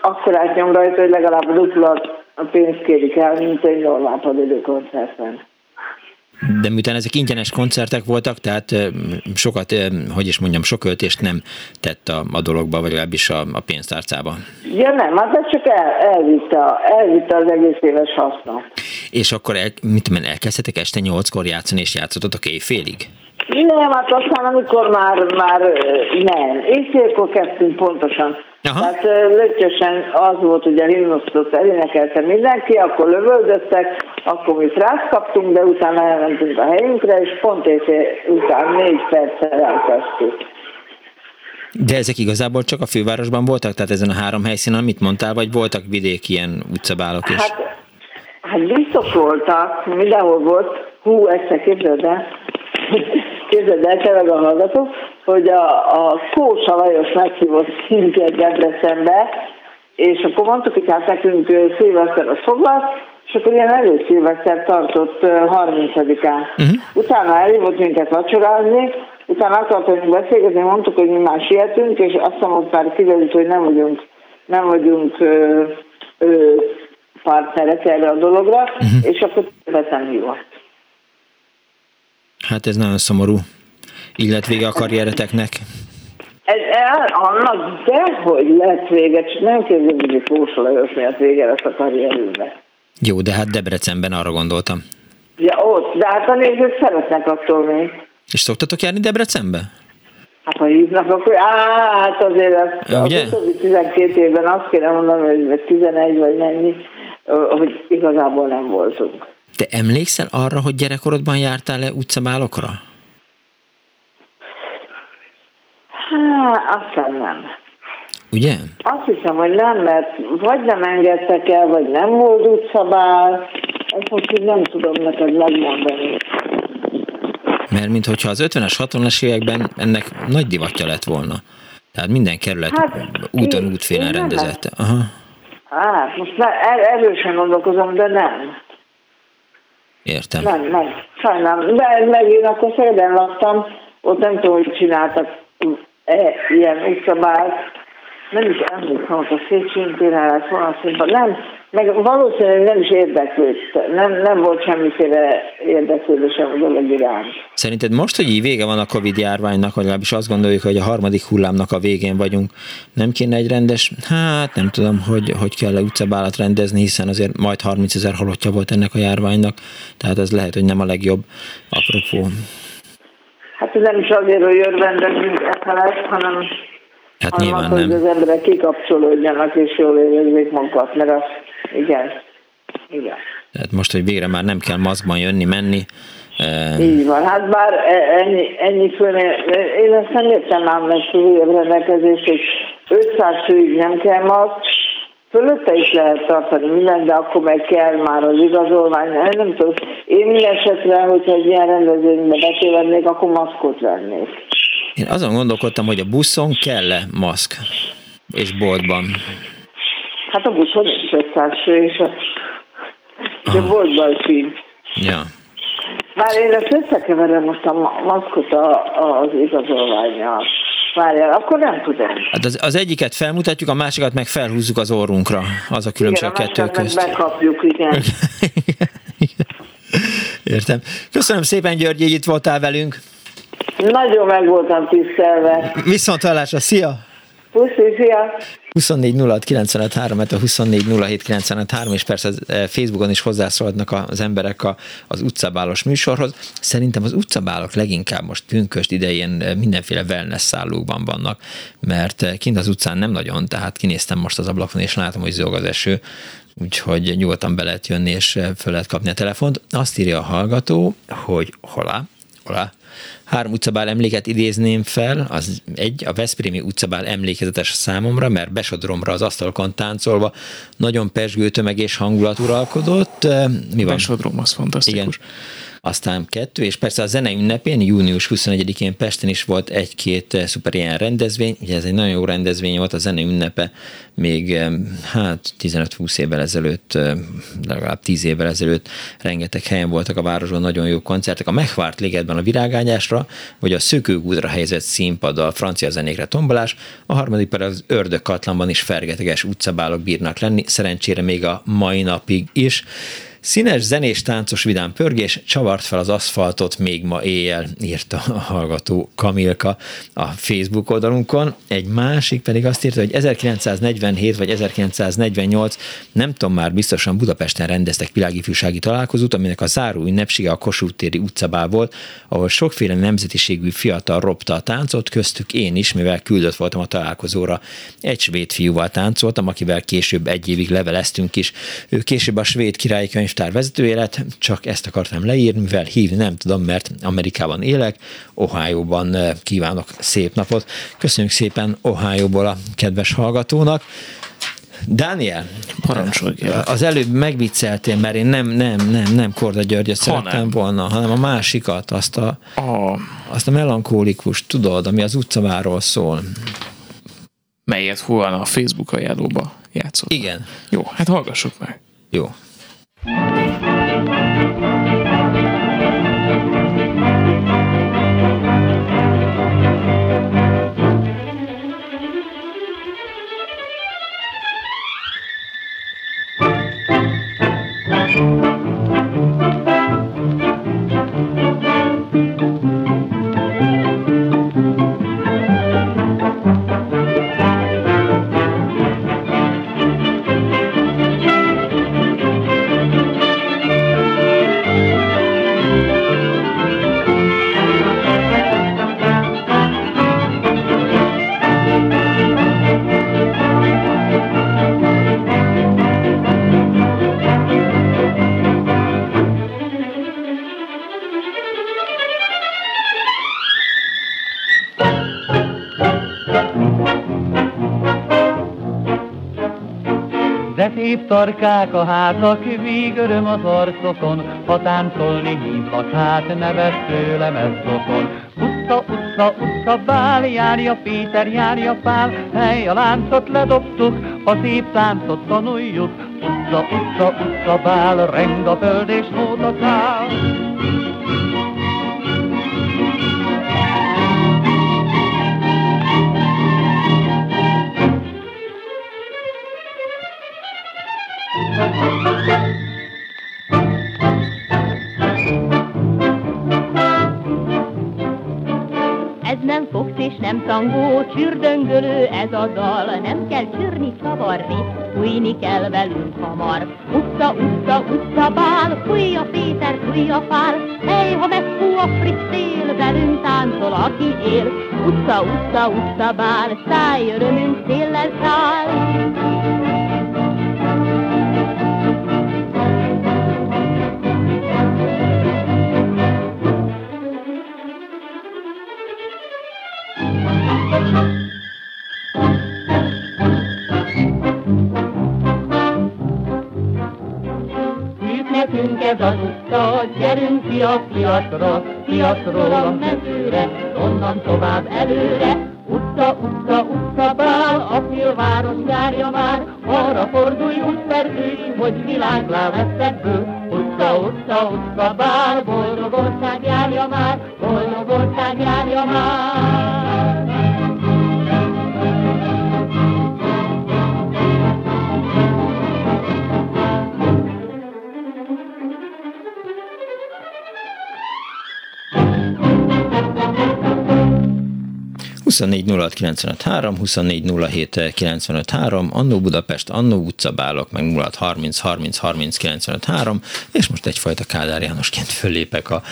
S12: akkor átnyom rajta, hogy legalább dupla a pénzt kérik el, mint egy normál padidő koncerten.
S2: De miután ezek ingyenes koncertek voltak, tehát sokat, hogy is mondjam, sok költést nem tett a, a dologba, vagy legalábbis a, a pénztárcába.
S12: Ja nem, hát ez csak el, elvitte, elvitte az egész éves haszna.
S2: És akkor el, mit tudom, elkezdhetek este nyolckor játszani, és játszottatok éjfélig?
S12: Nem, hát aztán amikor már, már nem. Éjszélkor kezdtünk pontosan. Aha. Tehát lötyösen az volt, hogy a himnusztot elénekelte mindenki, akkor lövöldöztek, akkor mi frászt kaptunk, de utána elmentünk a helyünkre, és pont éjszél után négy perccel elkezdtük.
S2: De ezek igazából csak a fővárosban voltak? Tehát ezen a három helyszínen, amit mondtál, vagy voltak vidéki ilyen utcabálok is?
S12: Hát, hát biztos voltak, mindenhol volt. Hú, ezt képzeld el, képzeld el, te a hallgató, hogy a, a Kósa Lajos meghívott minket Debrecenbe, és akkor mondtuk, hogy hát nekünk szilveszter a foglalt, és akkor ilyen előszilveszter tartott 30-án. Uh-huh. Utána elhívott minket vacsorázni, utána akartunk beszélgetni, mondtuk, hogy mi már sietünk, és azt ott már kiderült, hogy nem vagyunk, nem vagyunk ö, ö, partnerek erre a dologra, uh-huh. és akkor többet hívott.
S2: Hát ez nagyon szomorú. Illet vége a karriereteknek.
S12: Ez, annak dehogy lett vége, csak nem kérdezik, hogy Kósa Lajos miatt vége lesz a karrierünkbe.
S2: Jó, de hát Debrecenben arra gondoltam.
S12: Ja, ott, de hát a nézők szeretnek attól még.
S2: És szoktatok járni Debrecenbe?
S12: Hát ha hívnak, akkor á, hát azért az, ugye? az 12 évben azt kéne mondani, hogy 11 vagy mennyi, hogy igazából nem voltunk.
S2: Te emlékszel arra, hogy gyerekkorodban jártál le utcabálokra?
S12: Hát, aztán nem.
S2: Ugye?
S12: Azt hiszem, hogy nem, mert vagy nem engedtek el, vagy nem volt utcabál. Ezt most így nem tudom neked megmondani.
S2: Mert mintha az 50-es, 60-es években ennek nagy divatja lett volna. Tehát minden kerület hát, úton, útfélen rendezett. Aha.
S12: Hát, most er, erősen gondolkozom, de nem.
S2: Értem.
S12: Nem, nem, sajnálom. De meg én akkor Szegeden laktam, ott nem tudom, hogy csináltak e, ilyen utcabált, nem is emlékszem, hogy a Széchenyi téren lett nem, meg valószínűleg nem is érdeklődött, nem, nem volt semmiféle érdeklődésem a dolog iránt.
S2: Szerinted most, hogy így vége van a Covid járványnak, vagy legalábbis azt gondoljuk, hogy a harmadik hullámnak a végén vagyunk, nem kéne egy rendes, hát nem tudom, hogy, hogy kell-e utcabálat rendezni, hiszen azért majd 30 ezer halottja volt ennek a járványnak, tehát ez lehet, hogy nem a legjobb apropó.
S12: Hát ez nem is azért, hogy örvendezünk e felett, hanem
S2: Hát nyilván
S12: nem.
S2: hogy
S12: az emberek kikapcsolódjanak és jól érezzék magukat, mert az, igen, igen.
S2: Tehát most, hogy végre már nem kell maszkban jönni, menni.
S12: E... Így van, hát bár e- ennyi, ennyi főn, én ezt nem értem ám, mert rendelkezés, hogy 500 főig nem kell maszk, Fölötte is lehet tartani mindent, de akkor meg kell már az igazolvány. Nem tudom. Én minden esetre, hogyha egy ilyen rendezvénybe betévednék, akkor maszkot vennék.
S2: Én azon gondolkodtam, hogy a buszon kell-e maszk, és boltban.
S12: Hát a buszon is 500 fő, és a, és a boltban így.
S2: Ja.
S12: Már én ezt összekeverem most a maszkot a, az igazolványjal. Várjál, akkor nem tudom.
S2: Hát az, az egyiket felmutatjuk, a másikat meg felhúzzuk az orrunkra. Az a különbség igen, a kettő közt.
S12: bekapjuk, igen.
S2: Értem. Köszönöm szépen, György, hogy itt voltál velünk.
S12: Nagyon meg voltam tisztelve.
S2: Viszont hallásra, szia!
S12: Puszi, szia!
S2: 24 06 95 3, 24 07 3, és persze eh, Facebookon is hozzászólhatnak az emberek az utcabálos műsorhoz. Szerintem az utcabálok leginkább most pünköst idején eh, mindenféle wellness szállókban vannak, mert eh, kint az utcán nem nagyon, tehát kinéztem most az ablakon, és látom, hogy zog az eső, úgyhogy nyugodtan be lehet jönni, és föl lehet kapni a telefont. Azt írja a hallgató, hogy holá, holá, Három utcabál emléket idézném fel, az egy, a Veszprémi utcabál emlékezetes számomra, mert besodromra az asztalokon táncolva nagyon pesgő tömeg és hangulat uralkodott.
S3: Mi van? Besodrom, az fantasztikus. Igen
S2: aztán kettő, és persze a zene ünnepén, június 21-én Pesten is volt egy-két eh, szuper ilyen rendezvény, ugye ez egy nagyon jó rendezvény volt, a zene ünnepe még eh, hát 15-20 évvel ezelőtt, eh, legalább 10 évvel ezelőtt rengeteg helyen voltak a városban nagyon jó koncertek. A Megvárt ligetben a virágányásra, vagy a Szökőgúdra helyezett színpad a francia zenékre tombolás, a harmadik pedig az Ördög Katlanban is fergeteges utcabálok bírnak lenni, szerencsére még a mai napig is. Színes, zenés, táncos, vidám pörgés csavart fel az aszfaltot még ma éjjel, írta a hallgató Kamilka a Facebook oldalunkon. Egy másik pedig azt írta, hogy 1947 vagy 1948, nem tudom már biztosan Budapesten rendeztek világifűsági találkozót, aminek a záró ünnepsége a Kossuth téri volt, ahol sokféle nemzetiségű fiatal ropta a táncot, köztük én is, mivel küldött voltam a találkozóra. Egy svéd fiúval táncoltam, akivel később egy évig leveleztünk is. Ő később a svéd királykönyv könyvtár vezetője lett, csak ezt akartam leírni, mivel hívni nem tudom, mert Amerikában élek, Ohio-ban eh, kívánok szép napot. Köszönjük szépen Ohio-ból a kedves hallgatónak. Daniel,
S3: parancsolj.
S2: Az előbb megvicceltél, mert én nem, nem, nem, nem Korda Györgyöt ha szerettem nem. volna, hanem a másikat, azt a,
S3: a...
S2: azt a melankólikus, tudod, ami az utcaváról szól.
S3: Melyet hol a Facebook ajánlóba játszott?
S2: Igen.
S3: Jó, hát hallgassuk meg.
S2: Jó.
S13: Szép tarkák a házak, víg öröm az arcokon, ha táncolni hívlak, hát nevet tőlem ez zokon. Utca, utca, utca, bál, járja Péter, járja Pál, hely a láncot ledobtuk, a szép táncot tanuljuk. Utca, utca, utca, bál, reng a föld és mód kál.
S14: Ez nem tangó, csürdöngölő ez a dal, nem kell csürni, csavarni, fújni kell velünk hamar. Utca, utca, utca, bál, fúj a Péter, fúj a fál, hely, ha megfú a friss szél, velünk táncol, aki él. Utca, utca, utca, bál, száj, örömünk széllel száll.
S13: Piacra, piacról a mezőre, onnan tovább előre. Utca, utca, utca, bál, a félváros járja már, arra fordulj utpergői, hogy világ lávesszekből. Utca, utca, utca, bál,
S2: 24 06 24 Annó Budapest, Annó utcabálok, meg 06 30 30 30 és most egyfajta Kádár Jánosként föllépek a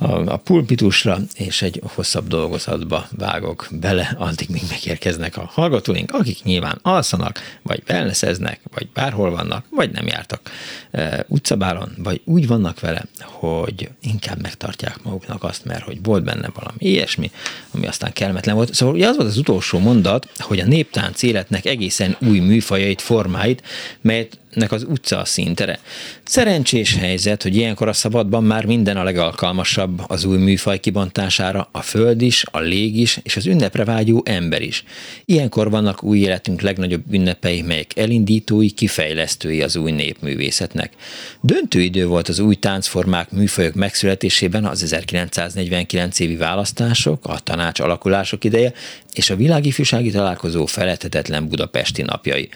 S2: a, a pulpitusra, és egy hosszabb dolgozatba vágok bele, addig még megérkeznek a hallgatóink, akik nyilván alszanak, vagy wellnesseznek, vagy bárhol vannak, vagy nem jártak e, utcabálon, vagy úgy vannak vele, hogy inkább megtartják maguknak azt, mert hogy volt benne valami ilyesmi, ami aztán kellemetlen volt. Szóval ugye az volt az utolsó mondat, hogy a néptánc életnek egészen új műfajait, formáit, melyet nek az utca a színtere. Szerencsés helyzet, hogy ilyenkor a szabadban már minden a legalkalmasabb az új műfaj kibontására, a föld is, a lég is, és az ünnepre vágyó ember is. Ilyenkor vannak új életünk legnagyobb ünnepei, melyek elindítói, kifejlesztői az új népművészetnek. Döntő idő volt az új táncformák, műfajok megszületésében az 1949 évi választások, a tanács alakulások ideje, és a világifjúsági találkozó felethetetlen budapesti napjai.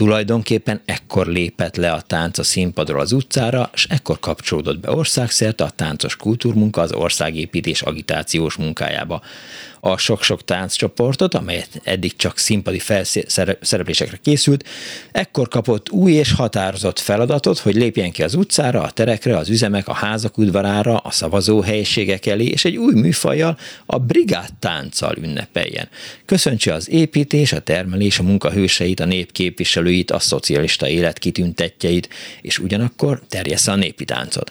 S2: Tulajdonképpen ekkor lépett le a tánc a színpadról az utcára, és ekkor kapcsolódott be országszerte a táncos kultúrmunka az országépítés agitációs munkájába a sok-sok tánccsoportot, amelyet eddig csak színpadi felszereplésekre készült, ekkor kapott új és határozott feladatot, hogy lépjen ki az utcára, a terekre, az üzemek, a házak udvarára, a szavazóhelyiségek elé, és egy új műfajjal, a brigád tánccal ünnepeljen. Köszöntse az építés, a termelés, a munkahőseit, a népképviselőit, a szocialista élet kitüntetjeit, és ugyanakkor terjessze a népi táncot.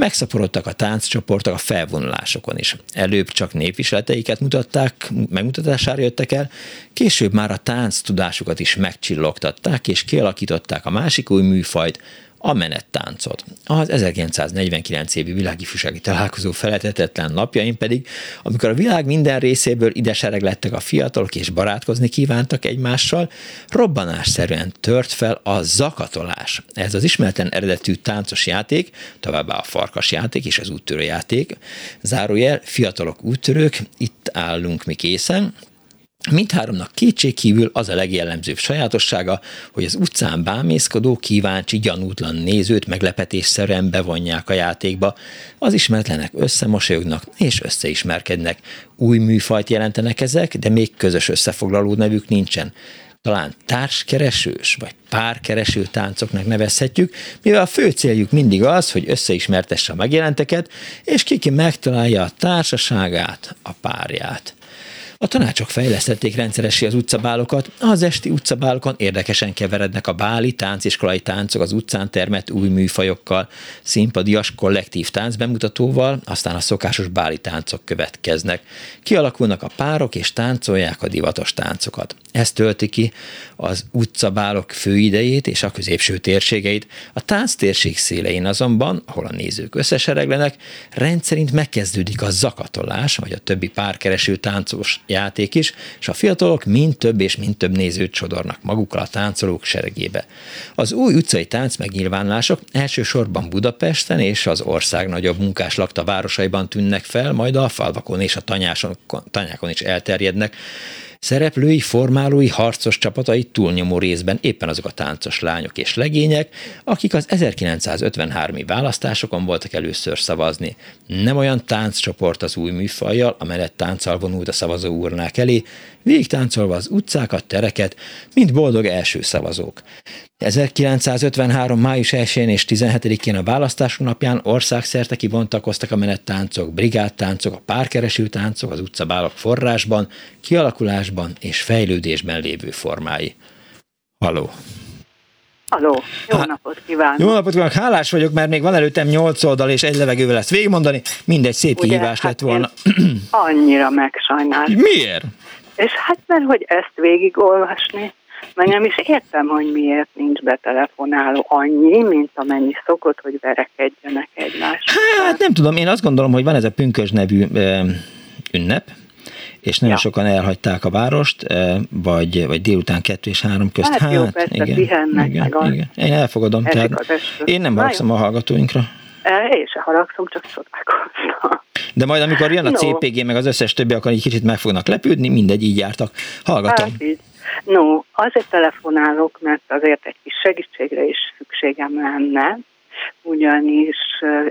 S2: Megszaporodtak a tánccsoportok a felvonulásokon is. Előbb csak népviseleteiket mutatták, megmutatására jöttek el, később már a tánc tudásukat is megcsillogtatták, és kialakították a másik új műfajt, a menettáncot. Az 1949 évi világifjúsági találkozó feletetetlen napjain pedig, amikor a világ minden részéből ide lettek a fiatalok és barátkozni kívántak egymással, robbanásszerűen tört fel a zakatolás. Ez az ismerten eredetű táncos játék, továbbá a farkas játék és az úttörő játék. Zárójel, fiatalok úttörők, itt állunk mi készen, Mindháromnak kétségkívül az a legjellemzőbb sajátossága, hogy az utcán bámészkodó, kíváncsi, gyanútlan nézőt meglepetésszerűen bevonják a játékba. Az ismeretlenek összemosolyognak és összeismerkednek. Új műfajt jelentenek ezek, de még közös összefoglaló nevük nincsen talán társkeresős vagy párkereső táncoknak nevezhetjük, mivel a fő céljuk mindig az, hogy összeismertesse a megjelenteket, és kiki megtalálja a társaságát, a párját. A tanácsok fejlesztették rendszeressé az utcabálokat, az esti utcabálokon érdekesen keverednek a báli, tánciskolai táncok az utcán termett új műfajokkal, színpadias kollektív táncbemutatóval, aztán a szokásos báli táncok következnek. Kialakulnak a párok és táncolják a divatos táncokat. Ez tölti ki az utcabálok főidejét és a középső térségeit. A tánctérség szélein azonban, ahol a nézők összesereglenek, rendszerint megkezdődik a zakatolás, vagy a többi párkereső táncos játék is, és a fiatalok mind több és mind több nézőt sodornak magukkal a táncolók seregébe. Az új utcai tánc megnyilvánulások elsősorban Budapesten és az ország nagyobb munkás lakta városaiban tűnnek fel, majd a falvakon és a tanyáson, tanyákon is elterjednek. Szereplői, formálói, harcos csapatai túlnyomó részben éppen azok a táncos lányok és legények, akik az 1953-i választásokon voltak először szavazni. Nem olyan tánccsoport az új műfajjal, amellett tánccal vonult a szavazó urnák elé, végig táncolva az utcákat, tereket, mint boldog első szavazók. 1953. május 1-én és 17-én a választások napján országszerte kivontakoztak a menettáncok, brigádtáncok, a párkereső táncok az utcabálok forrásban, kialakulásban és fejlődésben lévő formái. Haló!
S15: Haló, jó Há- napot kívánok!
S2: Jó napot kívánok, hálás vagyok, mert még van előttem nyolc oldal és egy levegővel ezt végigmondani, mindegy szép Ugye, kihívás hát lett volna.
S15: annyira megsajnálom.
S2: Miért?
S15: És hát mert hogy ezt végigolvasni, mert nem is értem, hogy miért nincs betelefonáló annyi, mint amennyi szokott, hogy verekedjenek egymást.
S2: Hát nem tudom, én azt gondolom, hogy van ez a pünkös nevű ö, ünnep, és nagyon ja. sokan elhagyták a várost, vagy, vagy délután kettő és három közt.
S15: Hát, hát jó, persze, igen, pihennek igen, meg
S2: igen. Én elfogadom, tehát én nem haragszom a hallgatóinkra.
S15: Én se haragszom, csak csodálkozom.
S2: De majd amikor jön a no. CPG, meg az összes többi, akkor egy kicsit meg fognak lepődni, mindegy, így jártak. Hallgatom. Hát így.
S15: No, azért telefonálok, mert azért egy kis segítségre is szükségem lenne, ugyanis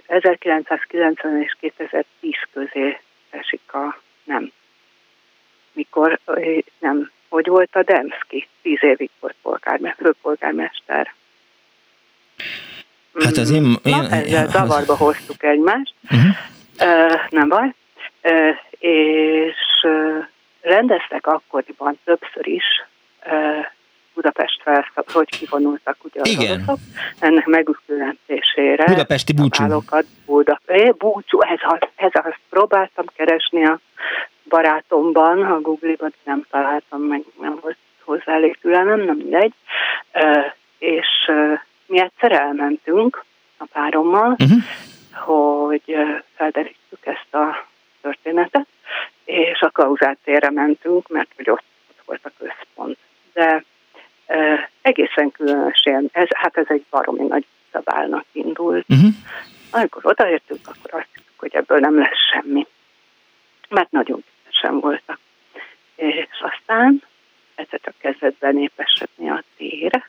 S15: 1990 és 2010 közé esik a Mikor, nem, hogy volt a Demszki, tíz évig volt polgármester, főpolgármester.
S2: Hát az én... én
S15: Na, ezzel az... zavarba hoztuk egymást, uh-huh. uh, nem baj, uh, és uh, rendeztek akkoriban többször is uh, Budapest felszab, hogy kivonultak ugye az Igen. oroszok, ennek megütkülentésére.
S2: Budapesti búcsú.
S15: Buda, é, búcsú, ez ez az, próbáltam keresni a barátomban, a Google-ban nem találtam meg, nem volt hozzá elég türelmem, nem mindegy. És mi egyszer elmentünk a párommal, uh-huh. hogy felderítsük ezt a történetet, és a Klauzát térre mentünk, mert hogy ott, ott volt a központ. De e, egészen különösen, ez, hát ez egy baromi nagy szabálnak indult. Uh-huh. Amikor odaértünk, akkor azt hittük, hogy ebből nem lesz semmi. Mert nagyon sem voltak. És aztán egyszer csak kezdett benépesedni a tér,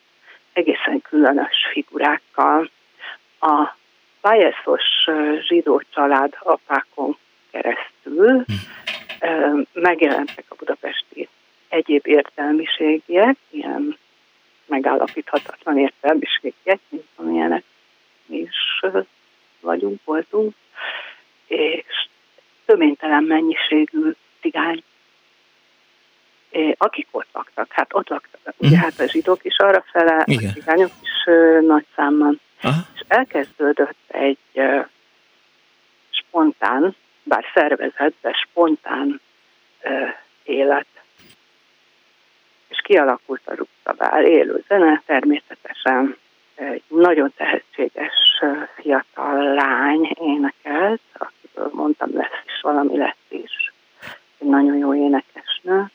S15: egészen különös figurákkal. A Bajeszos zsidó család apákon keresztül megjelentek a budapesti egyéb értelmiségiek, ilyen megállapíthatatlan értelmiségiek, mint amilyenek mi is vagyunk, voltunk, és töménytelen mennyiségű cigány akik ott laktak, hát ott laktak, uh-huh. ugye hát a zsidók is arra fele, a cigányok is nagy számban. Aha. És elkezdődött egy spontán, bár szervezett, de spontán élet. És kialakult a rúgtabál, élő zene, természetesen egy nagyon tehetséges fiatal lány énekelt, akiből mondtam, lesz is valami, lesz is. Egy nagyon jó énekesnő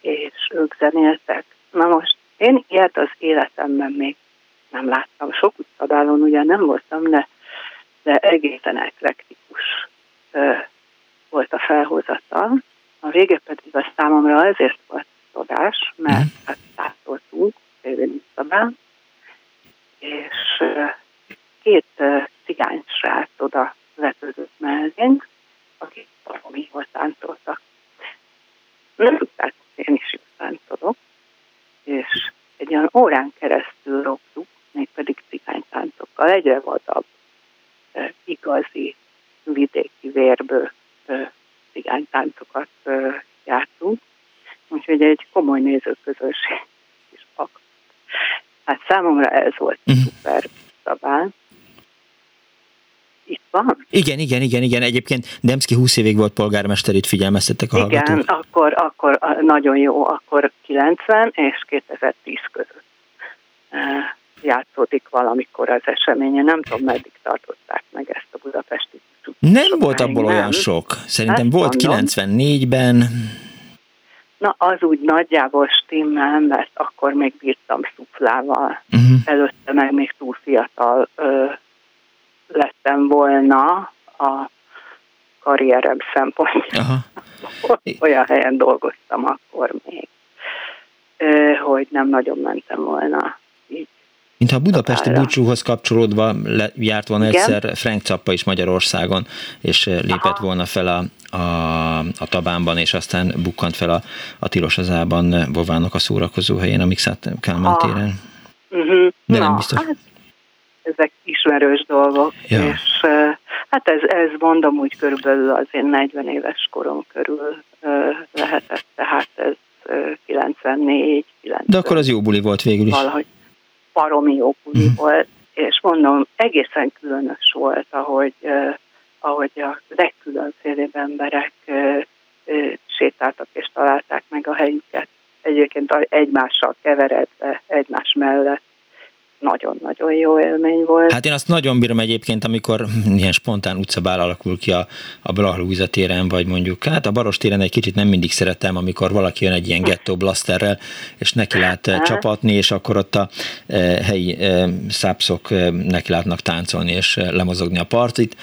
S15: és ők zenéltek. Na most én ilyet az életemben még nem láttam. Sok utcadálon ugye nem voltam, de, de egészen eklektikus ö, volt a felhozata. A vége pedig a számomra ezért volt tudás, mert mm. hát tátoltunk Révén utcában, és ö, két cigány srác oda vetődött mellénk, akik valami volt táncoltak. Nem tudták én is tudok, és egy olyan órán keresztül roptuk, mégpedig cigánytáncokkal, egyre vadabb, igazi, vidéki vérből cigánytáncokat jártunk, úgyhogy egy komoly nézőközönség is akadt. Hát számomra ez volt uh-huh. szuper szabály, itt van?
S2: Igen, igen, igen, igen. Egyébként Demszki 20 évig volt polgármester, itt figyelmeztettek a
S15: Igen, hallgatók. akkor, akkor nagyon jó, akkor 90 és 2010 között játszódik valamikor az eseménye. Nem tudom, meddig tartották meg ezt a budapesti
S2: Nem volt abból nem. olyan sok. Szerintem volt mondom. 94-ben.
S15: Na, az úgy nagyjából stimmel, mert akkor még bírtam szuflával. Uh-huh. Előtte meg még túl fiatal ö, lettem volna a karrierem szempontjából. olyan helyen dolgoztam akkor még, hogy nem nagyon mentem volna így.
S2: Mintha a budapesti búcsúhoz kapcsolódva le, járt volna Igen? egyszer Frank Cappa is Magyarországon, és lépett Aha. volna fel a, a, a Tabánban, és aztán bukkant fel a, a Tilos azában Bovának a szórakozó helyén, a Mixát Kálmán téren.
S15: Uh-huh. De nem Na, biztos. Hát, ezek ismerős dolgok, ja. és hát ez, ez mondom úgy körülbelül az én 40 éves korom körül lehetett, tehát ez 94, 90.
S2: De akkor az jó buli volt végül is.
S15: Valahogy baromi jó buli uh-huh. volt, és mondom, egészen különös volt, ahogy, ahogy a legkülönfélébb emberek sétáltak és találták meg a helyüket. Egyébként egymással keveredve, egymás mellett nagyon-nagyon jó élmény volt.
S2: Hát én azt nagyon bírom egyébként, amikor ilyen spontán utcabál alakul ki a, a Blahlúza téren, vagy mondjuk, hát a Baros téren egy kicsit nem mindig szeretem, amikor valaki jön egy ilyen gettó blasterrel, és neki lát eh, csapatni, és akkor ott a e, helyi e, szápszok e, neki látnak táncolni, és lemozogni a partit,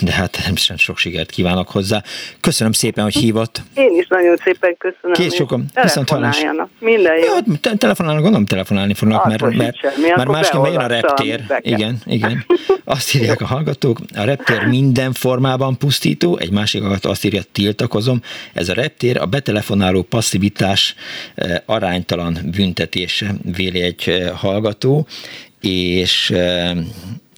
S2: de hát természetesen sok sikert kívánok hozzá. Köszönöm szépen, hogy hívott.
S15: Én is nagyon szépen köszönöm.
S2: Kész sokan. Telefonáljanak.
S15: Minden jó.
S2: Ja, telefonálnak, gondolom telefonálni fognak, mert, mert semmi. Már másképp jön a reptér. Igen, igen. Azt írják a hallgatók, a reptér minden formában pusztító, egy másik hallgató azt írja, tiltakozom. Ez a reptér a betelefonáló passzivitás eh, aránytalan büntetése, véli egy eh, hallgató, és eh,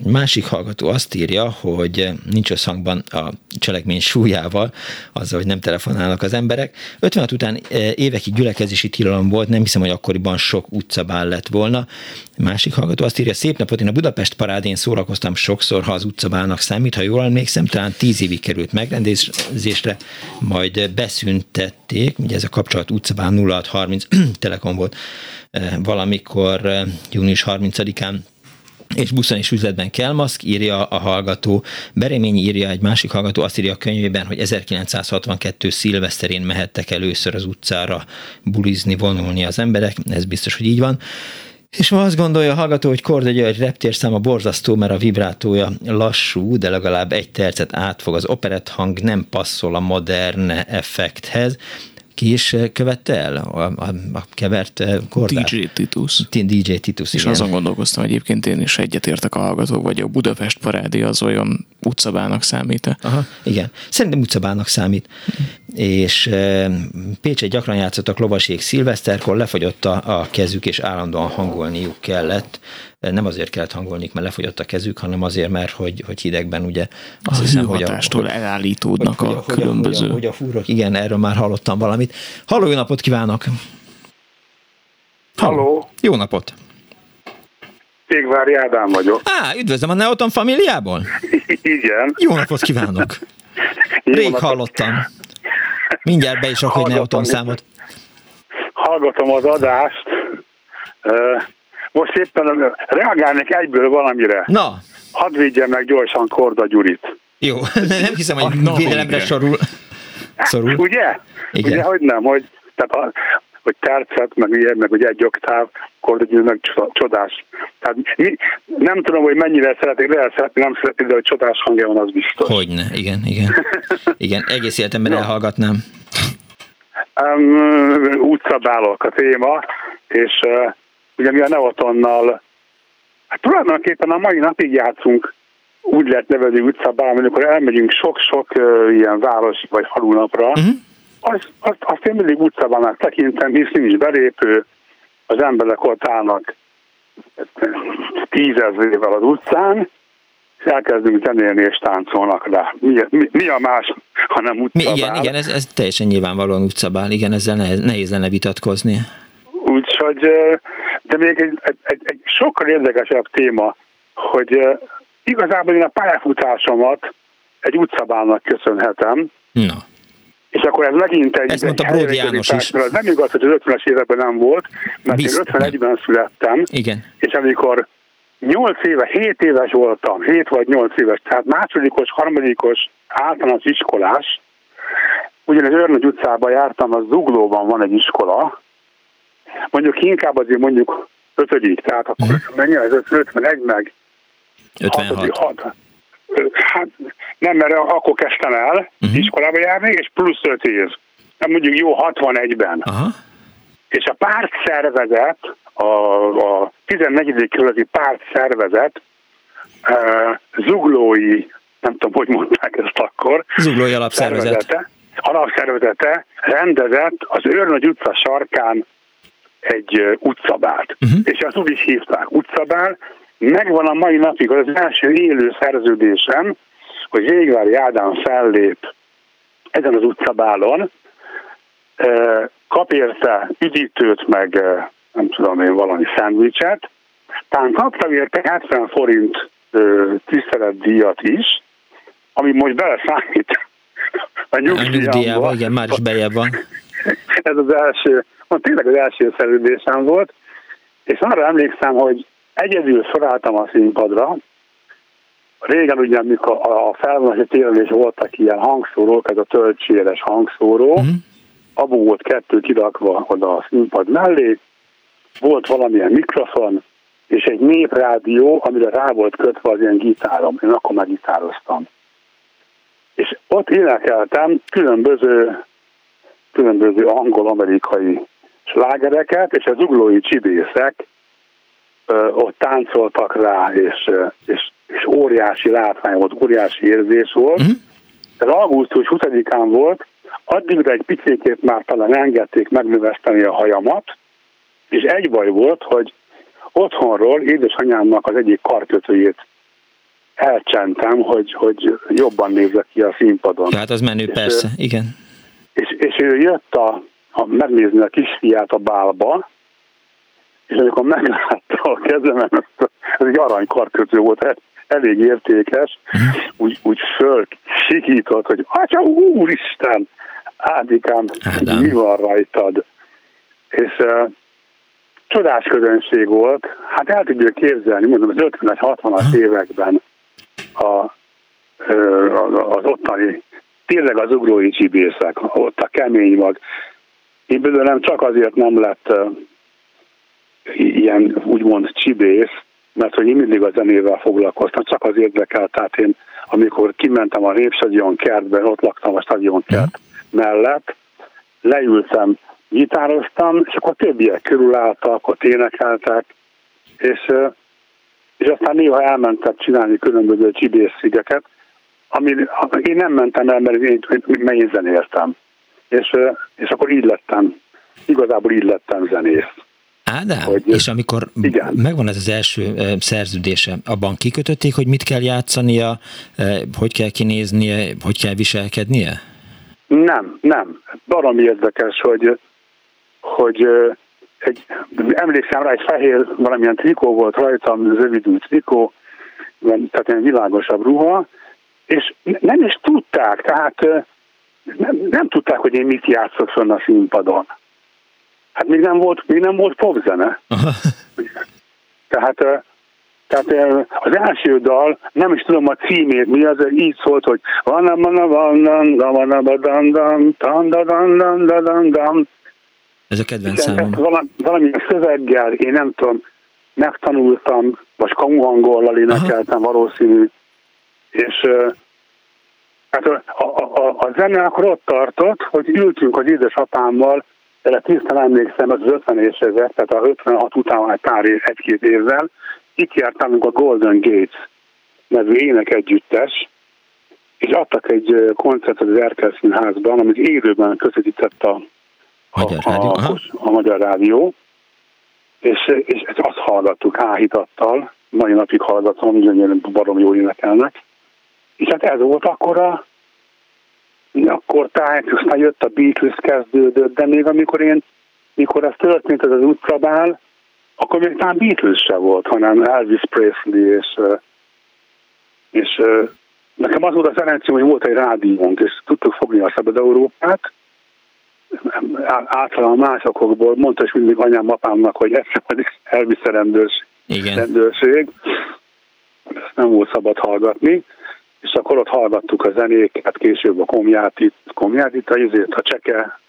S2: Másik hallgató azt írja, hogy nincs összhangban a cselekmény súlyával, azzal, hogy nem telefonálnak az emberek. 56 után e, évekig gyülekezési tilalom volt, nem hiszem, hogy akkoriban sok utcabál lett volna. Másik hallgató azt írja, szép napot, én a Budapest parádén szórakoztam sokszor, ha az utcabálnak számít, ha jól emlékszem, talán tíz évig került megrendezésre, majd beszüntették, ugye ez a kapcsolat utcabál 0630 Telekom volt e, valamikor e, június 30-án és buszon és üzletben kell maszk, írja a hallgató. Bereményi írja egy másik hallgató, azt írja a könyvében, hogy 1962 szilveszterén mehettek először az utcára bulizni, vonulni az emberek, ez biztos, hogy így van. És ma azt gondolja a hallgató, hogy Korda György reptérszáma borzasztó, mert a vibrátója lassú, de legalább egy tercet átfog. Az operett hang nem passzol a modern effekthez. Ki is eh, követte el a, a, a kevert eh, kordát?
S3: DJ Titus.
S2: DJ Titus,
S3: És igen. azon gondolkoztam egyébként én is egyetértek a hallgatók, vagy a Budapest parádi az olyan utcabának számít?
S2: Aha, igen. Szerintem utcabának számít. És e, Pécset gyakran játszottak lovasék szilveszterkor, lefagyott a, a kezük, és állandóan hangolniuk kellett nem azért kellett hangolni, mert lefogyott a kezük, hanem azért, mert hogy, hogy hidegben ugye
S3: azt a hiszem, hogy a, hogy, elállítódnak hogy, a hogy, különböző. Hogy a,
S2: hogy a fúrok, igen, erről már hallottam valamit. Halló, jó napot kívánok!
S16: Halló!
S2: Jó napot!
S16: Égvári Ádám vagyok.
S2: Á, üdvözlöm a Neoton familiából?
S16: Igen.
S2: Jó napot kívánok! Rég napot. hallottam. Mindjárt be is rakod Neoton számot.
S16: Hallgatom az adást. Most éppen reagálnék egyből valamire.
S2: Na.
S16: Hadd védjem meg gyorsan Korda Gyurit.
S2: Jó, nem hiszem, hogy no, védelemre sorul.
S16: Szorul. Ugye? Igen. Ugye, hogy nem, hogy, tehát a, hogy tercet, meg ilyen, meg ugye egy oktáv, Korda Gyuri meg csodás. Tehát mi, nem tudom, hogy mennyire szeretik, lehet szeretni, nem szeretik, de hogy csodás hangja van, az biztos.
S2: Hogyne, igen, igen. igen, egész életemben no. elhallgatnám.
S16: Um, útszabálok a téma, és uh, ugye mi a Neotonnal, hát tulajdonképpen a mai napig játszunk úgy lehet nevezni utcabál, amikor elmegyünk sok-sok uh, ilyen város vagy falunapra, uh-huh. azt, azt, azt én mindig utcabának tekintem, hisz nincs belépő, az emberek ott állnak tízezrével az utcán, és elkezdünk zenélni és táncolnak rá. Mi, mi, mi a más, hanem utcabál?
S2: Mi, igen, igen ez, ez teljesen nyilvánvalóan utcabál, igen, ezzel nehéz, nehéz lenne vitatkozni.
S16: Úgyhogy, de még egy, egy, egy, egy sokkal érdekesebb téma, hogy igazából én a pályafutásomat egy utcabálnak köszönhetem.
S2: Na.
S16: És akkor ez megint egy...
S2: Ezt mondta Bródi János is.
S16: Nem igaz, hogy az 50-es években nem volt, mert Bizt, én 51-ben születtem.
S2: Igen.
S16: És amikor 8 éve, 7 éves voltam, 7 vagy 8 éves, tehát másodikos, harmadikos általános iskolás, ugyanis Örnögy utcában jártam, az Zuglóban van egy iskola, mondjuk inkább azért mondjuk ötödik, tehát akkor uh-huh. mennyi ez 51 meg
S2: 56.
S16: 6, Hát nem, mert akkor kezdtem el uh-huh. iskolába járni, és plusz 5 év. Nem mondjuk jó 61-ben.
S2: Aha.
S16: És a párt szervezet, a, a 14. körületi párt szervezet uh, zuglói, nem tudom, hogy mondták ezt akkor.
S2: Zuglói alapszervezet.
S16: Szervezete, alapszervezete rendezett az Őrnagy utca sarkán egy utcabált. Uh-huh. És azt úgy is hívták utcabál, megvan a mai napig az első élő szerződésem, hogy Végvári Ádám fellép ezen az utcabálon, kap érte üdítőt, meg nem tudom én, valami szendvicset, talán kaptam érte 70 forint tiszteletdíjat is, ami most beleszámít
S2: a nyugdíjamba. igen, már is bejebb van.
S16: Ez az első, tényleg az első szerződésem volt, és arra emlékszem, hogy Egyedül felálltam a színpadra, régen ugye, amikor a felvonási téren is voltak ilyen hangszórók, ez a töltséres hangszóró, uh-huh. abból volt kettő kirakva oda a színpad mellé, volt valamilyen mikrofon, és egy néprádió, amire rá volt kötve az ilyen gitárom. Én akkor már gitároztam. És ott énekeltem különböző, különböző angol-amerikai slágereket, és az uglói csibészek ott táncoltak rá, és, és, és óriási látvány volt, óriási érzés volt. Uh-huh. Ez augusztus 20-án volt, addigra egy picikét már talán engedték megnöveszteni a hajamat, és egy baj volt, hogy otthonról édesanyámnak az egyik karkötőjét elcsentem, hogy, hogy jobban nézek ki a színpadon.
S2: Tehát az menő, és, persze, igen.
S16: És, és ő jött a, a, megnézni a kisfiát a bálba, és amikor meglátta a kezemen, ez egy aranykarkötő volt, elég értékes, úgy, úgy föl sikított, hogy Atya úristen, Ádikám, Ádám. mi van rajtad? És uh, csodás közönség volt, hát el tudja képzelni, mondom, az 50-60-as években a, az ottani, tényleg az ugrói csibészek, ott a kemény mag. Én nem csak azért nem lett ilyen úgymond csibész, mert hogy én mindig a zenével foglalkoztam, csak az érdekelt, tehát én amikor kimentem a Népstadion kertbe, ott laktam a stadion kert mellett, leültem, gitároztam, és akkor többiek körülálltak, ott énekeltek, és, és aztán néha elmentek csinálni különböző csibészszigeket, ami én nem mentem el, mert én, én zenéltem. És, és akkor így lettem, igazából így lettem zenész.
S2: Ádám, hogy, és amikor igen. megvan ez az első szerződése, abban kikötötték, hogy mit kell játszania, hogy kell kinéznie, hogy kell viselkednie?
S16: Nem, nem. Baromi érdekes, hogy, hogy egy, emlékszem rá, egy fehér valamilyen trikó volt rajtam, rövidű trikó, tehát egy világosabb ruha, és nem is tudták, tehát nem, nem tudták, hogy én mit játszok fönn a színpadon. Hát még nem volt, még nem volt popzene. tehát, tehát az első dal, nem is tudom a címét, mi az, így szólt, hogy van a van a van a van a van a van a
S2: ez a kedvenc számom.
S16: Valami, valamilyen szöveggel, én nem tudom, megtanultam, vagy kamuhangollal énekeltem valószínű, és hát a, a, a, a zene akkor ott tartott, hogy ültünk az édesapámmal erre tisztán emlékszem, az 50 es évek, tehát a 56 után egy pár év, egy-két évvel, itt jártálunk a Golden Gates nevű ének együttes, és adtak egy koncertet az Erkel Színházban, amit élőben közvetített a,
S2: Magyar a, Rádió,
S16: a, a Magyar Rádió, és, és azt hallgattuk áhítattal, mai napig hallgatom, gyönyörűen barom jól énekelnek, és hát ez volt akkor a akkor tehát aztán jött a Beatles kezdődött, de még amikor én, mikor ez történt, ez az utcabál, akkor még talán Beatles se volt, hanem Elvis Presley, és, és nekem az volt a szerencsém, hogy volt egy rádiónk, és tudtuk fogni a Szabad Európát, általában másokból, mondta is mindig anyám, apámnak, hogy ez sem Elvis rendőrség. Igen. rendőrség. Ezt nem volt szabad hallgatni és akkor ott hallgattuk a zenéket, később a komjátit, komjátit, a izét, a cseke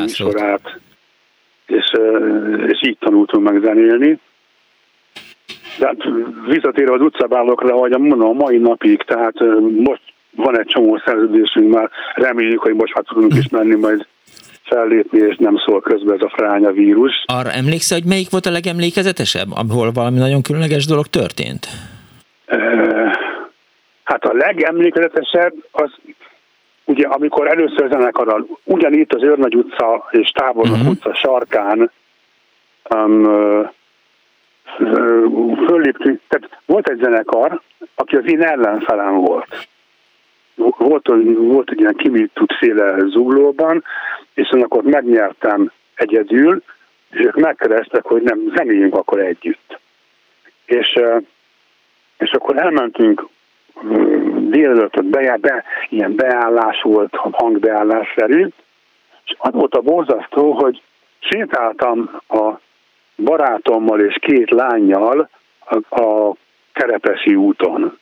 S16: műsorát, és, és így tanultunk meg zenélni. de hát visszatérve az utcabálokra, hogy mondom, a mai napig, tehát most van egy csomó szerződésünk már, reméljük, hogy most már tudunk is menni majd fellépni, és nem szól közben ez a fránya vírus.
S2: Arra emlékszel, hogy melyik volt a legemlékezetesebb, ahol valami nagyon különleges dolog történt?
S16: Hát a legemlékezetesebb az ugye amikor először zenekarral, ugyanitt az Őrnagy utca és Tábornok uh-huh. utca sarkán um, fölléptünk, tehát volt egy zenekar, aki az én ellenfelem volt. Volt, volt egy ilyen kimítút széle zuglóban, és akkor megnyertem egyedül, és ők megkerestek, hogy nem, zenéljünk akkor együtt. És, és akkor elmentünk délelőtt be, be, ilyen beállás volt, hangbeállás szerint, és az volt a borzasztó, hogy sétáltam a barátommal és két lányjal a, a Kerepesi úton.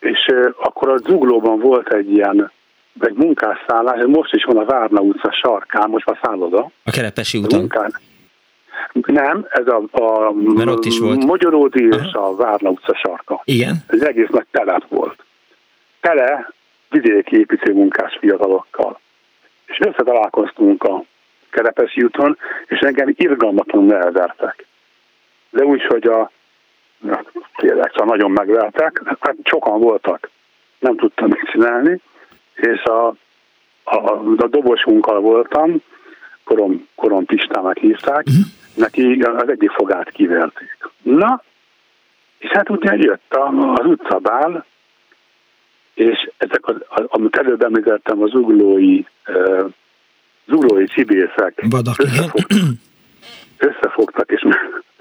S16: És akkor a Zuglóban volt egy ilyen egy munkásszállás, most is van a Várna utca sarkán, most a szálloda.
S2: A Kerepesi úton? Munkán.
S16: Nem, ez a, a
S2: Mert ott is volt.
S16: Magyaródi és a Várna utca sarka.
S2: Igen.
S16: Ez egész nagy telep volt. Tele vidéki építőmunkás fiatalokkal. És összetalálkoztunk a Kerepesi úton, és engem irgalmatlanul elvertek. De úgy, hogy a tényleg, szóval nagyon megvertek, hát sokan voltak, nem tudtam mit csinálni, és a, a, a dobosunkkal voltam, Korom, Korom Pistának hívták, uh-huh. Neki az egyik fogát kiverték. Na, és hát ugye jött az utcabál, és ezek, az, amit előbb említettem, az uglói, uh, zuglói cibészek összefog, összefogtak és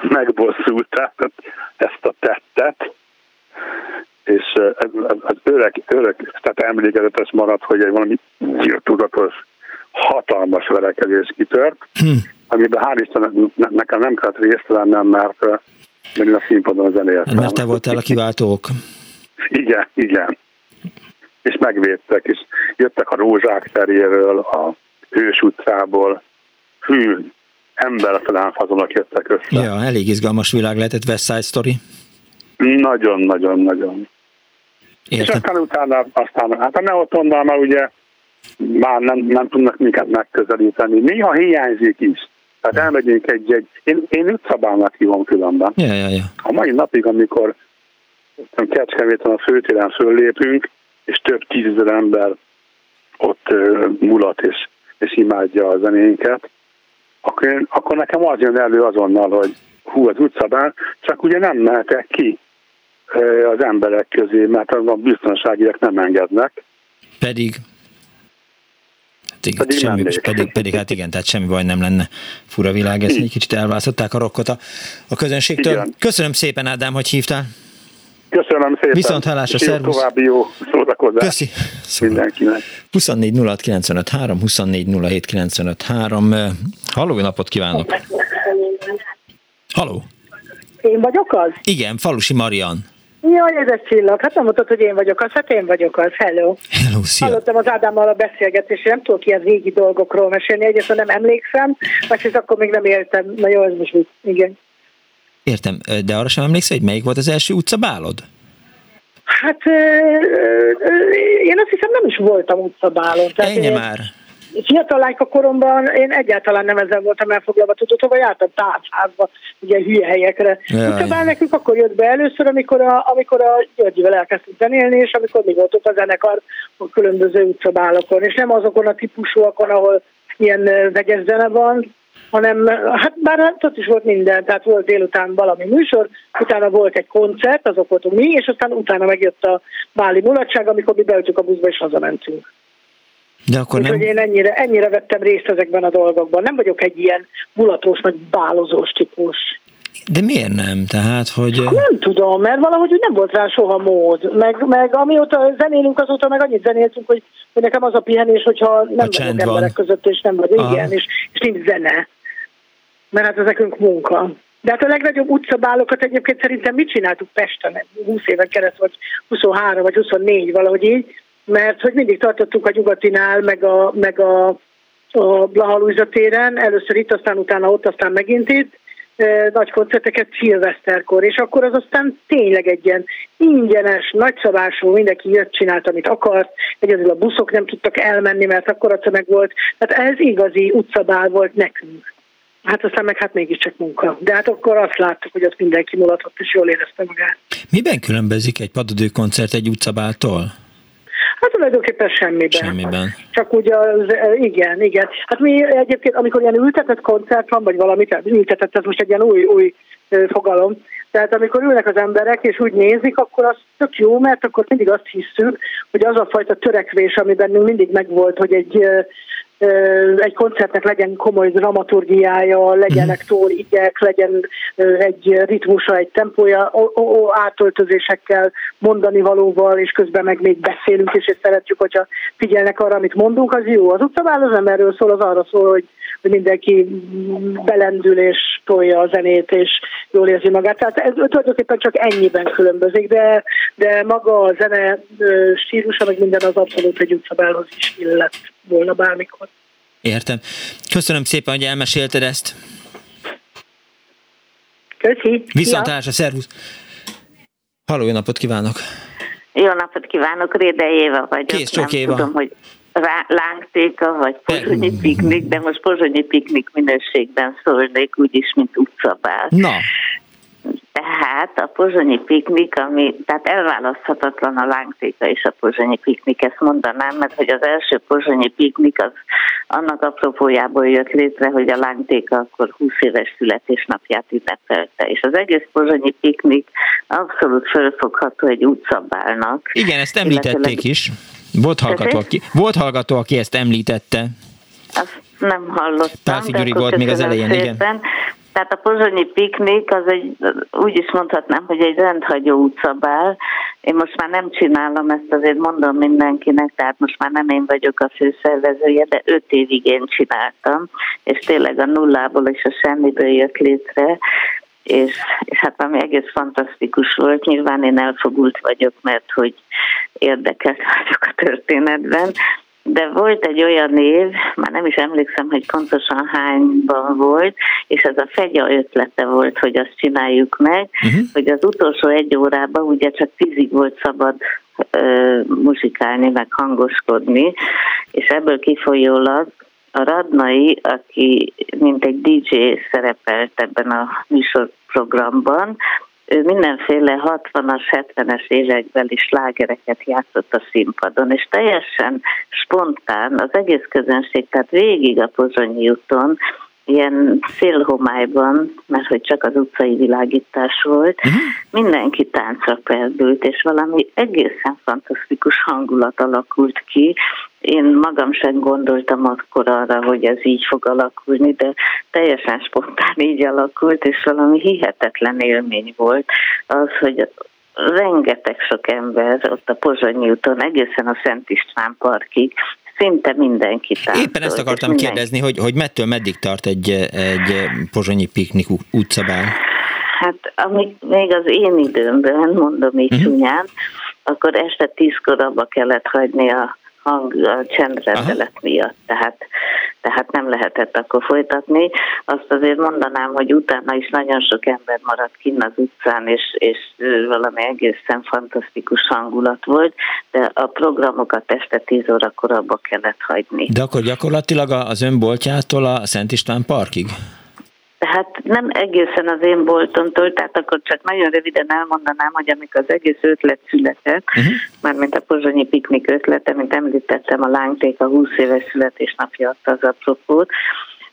S16: megbosszulták ezt a tettet, és az öreg, öreg tehát emlékezetes maradt, hogy egy valami tudatos hatalmas verekedés kitört, hm. Amiben hál' Isten nekem nem kellett részt vennem, mert, mert én a színpadon zenéltem.
S2: Mert te voltál a kiváltók.
S16: Igen, igen. És megvédtek, és jöttek a Rózsák teréről, a Hős utcából, hű, embertelen fazonok jöttek össze.
S2: Ja, elég izgalmas világ lehetett West Side Story.
S16: Nagyon-nagyon-nagyon. És aztán utána, aztán, hát a Neotonnal már ugye már nem, nem tudnak minket megközelíteni. Néha hiányzik is. Tehát elmegyünk egy-egy, én, én utcabálnak hívom különben.
S2: Ja, ja, ja.
S16: A mai napig, amikor Kecskeméten a főtéren föllépünk, és több tízezer ember ott uh, mulat és, és imádja a zenénket, akkor, én, akkor nekem az jön elő azonnal, hogy hú, az utcabán, csak ugye nem mehetek ki az emberek közé, mert a biztonságiak nem engednek.
S2: Pedig pedig, semmi, pedig, pedig, hát igen, tehát semmi baj nem lenne. Fura világ, ezt egy kicsit elválasztották a rokkot a, a közönségtől. Igen. Köszönöm szépen, Ádám, hogy hívtál.
S16: Köszönöm szépen.
S2: Viszont hallásra, szervusz.
S16: További jó szórakozást.
S2: Köszi.
S16: Szóval. Mindenkinek.
S2: 24 06 95 3, 24 07 95 3. Halló, napot kívánok. Halló.
S17: Én vagyok az?
S2: Igen, Falusi Marian.
S17: Jaj, ez egy csillag. Hát nem mondtad, hogy én vagyok az, hát én vagyok az. Hello.
S2: Hello, szia.
S17: Hallottam az Ádámmal a beszélgetést, nem tudok ilyen régi dolgokról mesélni, egyébként nem emlékszem, másrészt akkor még nem értem. Na jó, ez most mit? Igen.
S2: Értem, de arra sem emlékszel, hogy melyik volt az első utcabálod?
S17: Hát ö, ö, én azt hiszem nem is voltam utcabálon.
S2: Ennyi már
S17: fiatal lányka koromban én egyáltalán nem ezzel voltam elfoglalva, tudod, hogy jártam tárcházba, ugye hülye helyekre. Utána nekünk akkor jött be először, amikor a, amikor a Györgyivel elkezdtünk zenélni, és amikor mi voltunk a zenekar a különböző utcabálokon, és nem azokon a típusúakon, ahol ilyen vegyes zene van, hanem hát bár ott is volt minden, tehát volt délután valami műsor, utána volt egy koncert, azok voltunk mi, és aztán utána megjött a báli mulatság, amikor mi beültük a buszba és hazamentünk.
S2: De akkor nem...
S17: én ennyire, ennyire vettem részt ezekben a dolgokban. Nem vagyok egy ilyen mulatós, meg bálozós típus.
S2: De miért nem? Tehát, hogy...
S17: Nem tudom, mert valahogy nem volt rá soha mód. Meg, meg amióta zenélünk, azóta meg annyit zenéltünk, hogy, hogy nekem az a pihenés, hogyha nem vagyok emberek van. között, és nem vagy, igen, és, és nincs zene. Mert hát ez nekünk munka. De hát a legnagyobb utcabálokat egyébként szerintem mit csináltuk Pesten? 20 éven keresztül, vagy 23 vagy 24, valahogy így mert hogy mindig tartottuk a nyugatinál, meg a, meg a, a Blaha téren, először itt, aztán utána ott, aztán megint itt, nagy koncerteket szilveszterkor, és akkor az aztán tényleg egy ilyen ingyenes, nagyszabású, mindenki jött, csinált, amit akart, egyedül a buszok nem tudtak elmenni, mert akkor a tömeg volt. Tehát ez igazi utcabál volt nekünk. Hát aztán meg hát mégiscsak munka. De hát akkor azt láttuk, hogy ott mindenki mulatott, és jól érezte magát.
S2: Miben különbözik egy padadő koncert egy utcabáltól?
S17: Hát tulajdonképpen semmiben.
S2: Semmiben.
S17: Csak úgy az, igen, igen. Hát mi egyébként, amikor ilyen ültetett koncert van, vagy valamit, ültetett, ez most egy ilyen új, új fogalom, tehát amikor ülnek az emberek, és úgy nézik, akkor az tök jó, mert akkor mindig azt hiszük, hogy az a fajta törekvés, ami bennünk mindig megvolt, hogy egy egy koncertnek legyen komoly dramaturgiája, legyenek mhm. tórigyek, legyen egy ritmusa, egy tempója, átöltözésekkel, mondani valóval, és közben meg még beszélünk, és szeretjük, hogyha figyelnek arra, amit mondunk, az jó. Az utcavál az emberről szól, az arra szól, hogy mindenki belendül és tolja a zenét, és jól érzi magát. Tehát ez tulajdonképpen csak ennyiben különbözik, de, de maga a zene stílusa, meg minden az abszolút egy utcabálhoz is illett volna bármikor.
S2: Értem. Köszönöm szépen, hogy elmesélted ezt.
S17: Köszi.
S2: Viszontlátásra, szervusz. Halló, jó napot kívánok!
S18: Jó napot kívánok, Réde Éva vagyok.
S2: Kész, csak Éva.
S18: tudom, hogy lángtéka, vagy pozsonyi piknik, de most pozsonyi piknik minőségben szólnék, úgyis, mint utcabál.
S2: Na.
S18: Tehát a pozsonyi piknik, ami, tehát elválaszthatatlan a lángtéka és a pozsonyi piknik, ezt mondanám, mert hogy az első pozsonyi piknik az annak apropójából jött létre, hogy a lángtéka akkor 20 éves születésnapját ünnepelte, és az egész pozsonyi piknik abszolút fölfogható egy utcabálnak.
S2: Igen, ezt említették is. Volt hallgató, aki, volt hallgató, aki ezt említette.
S18: Azt nem hallottam.
S2: Pálfi Gyuri volt még az elején, szépen. igen.
S18: Tehát a pozsonyi piknik az egy, úgy is mondhatnám, hogy egy rendhagyó utcabál. Én most már nem csinálom ezt, azért mondom mindenkinek, tehát most már nem én vagyok a főszervezője, de öt évig én csináltam, és tényleg a nullából és a semmiből jött létre, és, és hát ami egész fantasztikus volt, nyilván én elfogult vagyok, mert hogy érdekelt vagyok a történetben, de volt egy olyan év, már nem is emlékszem, hogy pontosan hányban volt, és ez a fegya ötlete volt, hogy azt csináljuk meg, uh-huh. hogy az utolsó egy órában ugye csak tízig volt szabad ö, muzsikálni, meg hangoskodni, és ebből kifolyólag a Radnai, aki mint egy DJ szerepelt ebben a műsorprogramban, ő mindenféle 60-as, 70-es években is lágereket játszott a színpadon, és teljesen spontán az egész közönség, tehát végig a Pozsonyi úton ilyen félhomályban, mert hogy csak az utcai világítás volt, uh-huh. mindenki táncra perdült, és valami egészen fantasztikus hangulat alakult ki. Én magam sem gondoltam akkor arra, hogy ez így fog alakulni, de teljesen spontán így alakult, és valami hihetetlen élmény volt az, hogy rengeteg sok ember ott a Pozsonyi úton, egészen a Szent István parkig szinte mindenki táncol.
S2: Éppen ezt akartam mindenki. kérdezni, hogy, hogy mettől meddig tart egy, egy pozsonyi piknik utcabál?
S18: Hát amíg még az én időmben, mondom így uh-huh. csúnyán, akkor este tízkor abba kellett hagyni a hang, a csendrendelet Aha. miatt, tehát, tehát nem lehetett akkor folytatni. Azt azért mondanám, hogy utána is nagyon sok ember maradt kinn az utcán, és, és valami egészen fantasztikus hangulat volt, de a programokat este 10 órakor abba kellett hagyni.
S2: De akkor gyakorlatilag az önboltjától a Szent István parkig?
S18: Hát nem egészen az én boltontól, tehát akkor csak nagyon röviden elmondanám, hogy amikor az egész ötlet született, uh-huh. mármint a pozsonyi piknik ötlete, mint említettem, a lángték a 20 éves születésnapja adta az apropót,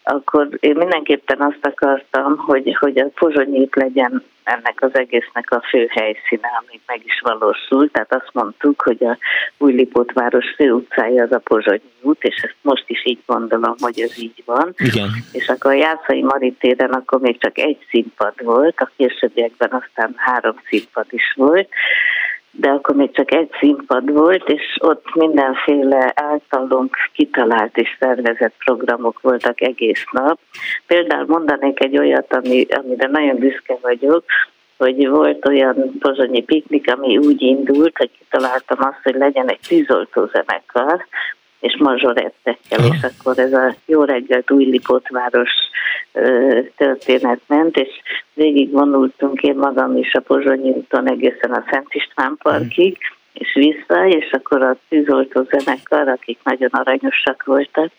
S18: akkor én mindenképpen azt akartam, hogy, hogy a pozsonyét legyen ennek az egésznek a fő helyszíne, ami meg is valósult. Tehát azt mondtuk, hogy a Újlipót város fő utcája az a Pozsonyi út, és ezt most is így gondolom, hogy ez így van.
S2: Igen.
S18: És akkor a Jászai Maritéren akkor még csak egy színpad volt, a későbbiekben aztán három színpad is volt, de akkor még csak egy színpad volt, és ott mindenféle általunk kitalált és szervezett programok voltak egész nap. Például mondanék egy olyat, ami, amire nagyon büszke vagyok, hogy volt olyan pozsonyi piknik, ami úgy indult, hogy kitaláltam azt, hogy legyen egy tűzoltó zenekar, és mazsorettekkel, és akkor ez a Jó reggelt új Lipótváros történet ment, és végig vonultunk én magam is a Pozsonyi úton egészen a Szent István parkig, és vissza, és akkor a tűzoltó zenekar, akik nagyon aranyosak voltak,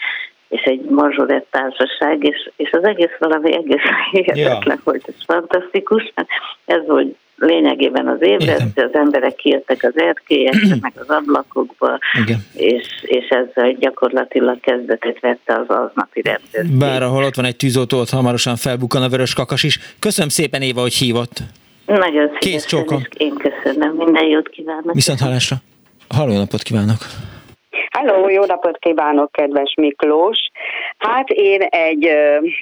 S18: és egy mazsorett társaság, és, és az egész valami egész hihetetlen ja. volt, ez fantasztikus, mert ez volt lényegében az ébresztő, az emberek kijöttek az erkélyekre, meg az ablakokba, Igen. és, és ezzel gyakorlatilag kezdetét vette az aznapi rendőrség.
S2: Bár ahol ott van egy tűzoltó, ott hamarosan felbukkan a vörös kakas is. Köszönöm szépen Éva, hogy hívott.
S18: Nagyon
S2: Kész csókom.
S18: Én köszönöm, minden jót kívánok.
S2: Viszont hallásra. Halló napot kívánok.
S19: Halló, jó napot kívánok, kedves Miklós! Hát én egy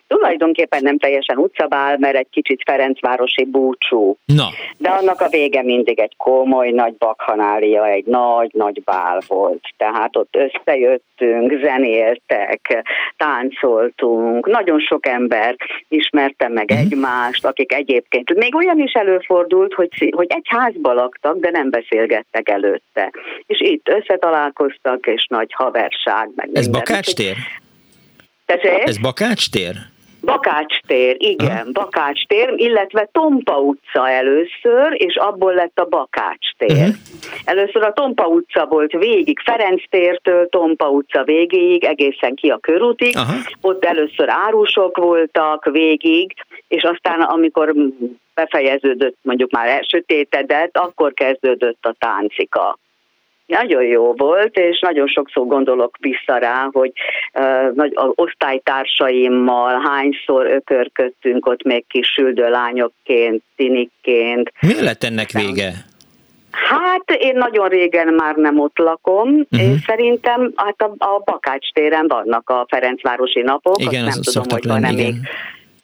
S19: tulajdonképpen nem teljesen utcabál, mert egy kicsit Ferencvárosi búcsú.
S2: Na.
S19: De annak a vége mindig egy komoly nagy bakhanália, egy nagy-nagy bál volt. Tehát ott összejöttünk, zenéltek, táncoltunk, nagyon sok ember ismerte meg mm. egymást, akik egyébként, még olyan is előfordult, hogy, hogy egy házba laktak, de nem beszélgettek előtte. És itt összetalálkoztak, és nagy haverság. Meg
S2: Ez Bakács tér?
S19: Tessék?
S2: Ez Bakács tér?
S19: Bakács tér, igen, ha? Bakács tér, illetve Tompa utca először, és abból lett a Bakács tér. Uh-huh. Először a Tompa utca volt végig, Ferenc tértől Tompa utca végéig, egészen ki a körútig. Uh-huh. Ott először árusok voltak végig, és aztán amikor befejeződött mondjuk már elsötétedett, akkor kezdődött a táncika nagyon jó volt, és nagyon sokszor gondolok vissza rá, hogy uh, az osztálytársaimmal hányszor ökörködtünk ott még kis süldőlányokként, tinikként.
S2: Mi lett ennek vége?
S19: Hát én nagyon régen már nem ott lakom, uh-huh. én szerintem hát a, a Bakács téren vannak a Ferencvárosi napok,
S2: igen,
S19: azt nem tudom, hogy van-e
S2: még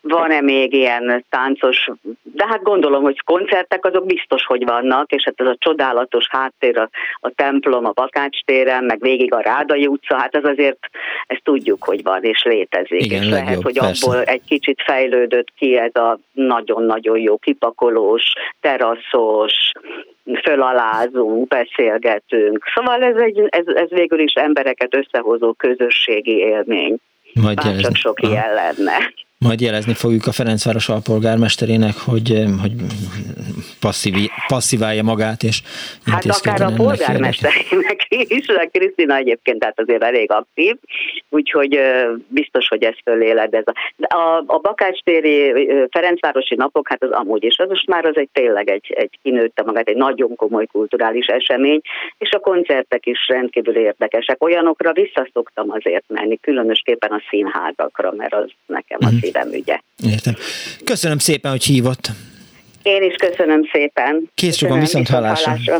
S19: van-e még ilyen táncos, de hát gondolom, hogy koncertek azok biztos, hogy vannak, és hát ez a csodálatos háttér, a, a templom, a Bakács téren, meg végig a Rádai utca, hát ez azért, ezt tudjuk, hogy van és létezik.
S2: Igen,
S19: és
S2: lehet,
S19: hogy
S2: persze.
S19: abból egy kicsit fejlődött ki ez a nagyon-nagyon jó kipakolós, teraszos, fölalázunk, beszélgetünk. Szóval ez, egy, ez, ez végül is embereket összehozó közösségi élmény.
S2: Majd
S19: Bár csak sok ilyen lenne.
S2: Majd jelezni fogjuk a Ferencváros alpolgármesterének, hogy, eh, hogy passzívi, passziválja magát, és
S19: Hát akár a polgármesterének is, a Krisztina egyébként tehát azért elég aktív, úgyhogy biztos, hogy ez föléled. Ez a, a, a Bakácstéri Ferencvárosi napok, hát az amúgy is, az most már az egy tényleg egy, egy kinőtte magát, egy nagyon komoly kulturális esemény, és a koncertek is rendkívül érdekesek. Olyanokra visszaszoktam azért menni, különösképpen a színházakra, mert az nekem a szív szívem ügye.
S2: Értem. Köszönöm szépen, hogy hívott.
S19: Én is köszönöm szépen.
S2: Kész sokan viszont hallásra. hallásra.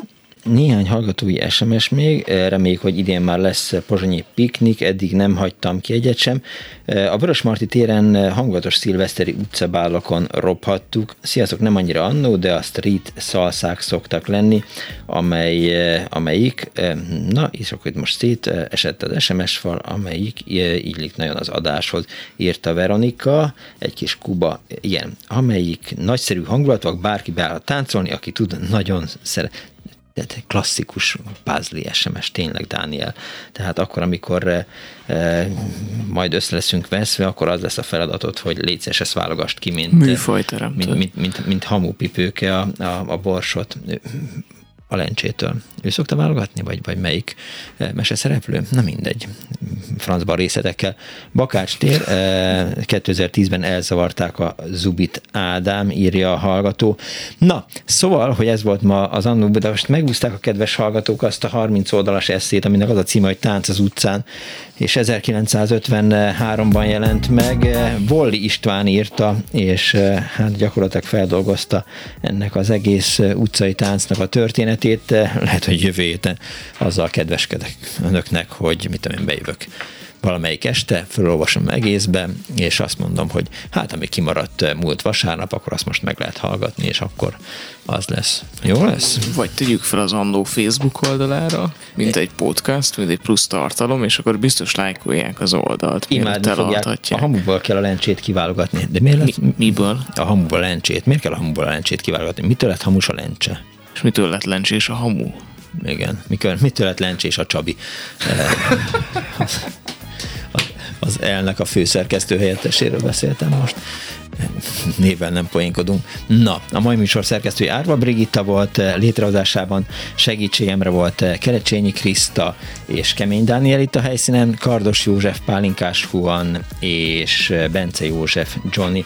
S2: Néhány hallgatói SMS még, reméljük, hogy idén már lesz pozsonyi piknik, eddig nem hagytam ki egyet sem. A Vörösmarty téren hangulatos szilveszteri utcabálokon robhattuk. Sziasztok, nem annyira annó, de a street szalszák szoktak lenni, amely, amelyik, na, és akkor itt most szét esett az SMS fal, amelyik illik nagyon az adáshoz, írta Veronika, egy kis kuba, igen, amelyik nagyszerű hangulat, bárki beáll táncolni, aki tud, nagyon szeret tehát klasszikus pázli SMS, tényleg, Dániel. Tehát akkor, amikor e, majd össze leszünk veszve, akkor az lesz a feladatod, hogy létszes ezt válogast ki, mint, mint, mint, mint, mint hamupipőke a, a, a borsot a lencsétől. Ő szokta válogatni, vagy, vagy melyik eh, meseszereplő? Na mindegy. Francban részletekkel. Bakács tér, 2010-ben eh, elzavarták a Zubit Ádám, írja a hallgató. Na, szóval, hogy ez volt ma az Annó Budapest, megúzták a kedves hallgatók azt a 30 oldalas eszét, aminek az a címe, hogy Tánc az utcán, és 1953-ban jelent meg. Volli István írta, és eh, hát gyakorlatilag feldolgozta ennek az egész utcai táncnak a történetét, hetét, lehet, hogy jövő héten azzal kedveskedek önöknek, hogy mit tudom én, bejövök valamelyik este, felolvasom egészben, és azt mondom, hogy hát ami kimaradt múlt vasárnap, akkor azt most meg lehet hallgatni, és akkor az lesz. Jó lesz?
S3: Vagy tegyük fel az Andó Facebook oldalára, mint egy podcast, mint egy plusz tartalom, és akkor biztos lájkolják az oldalt.
S2: Imádni fogják. A hamuból kell a lencsét kiválogatni. De miért lett?
S3: Mi, miből?
S2: A hamuból a lencsét. Miért kell a hamuból a lencsét kiválogatni? Mitől lett hamus a lencse?
S3: És mitől lett lencsés a hamu?
S2: Igen. Mikor, mitől lett lencsés a Csabi? Eh, az elnek a főszerkesztő helyetteséről beszéltem most néven nem poénkodunk. Na, a mai műsor szerkesztői Árva Brigitta volt, létrehozásában segítségemre volt Kerecsényi Kriszta és Kemény Dániel itt a helyszínen, Kardos József, Pálinkás Huan és Bence József, Johnny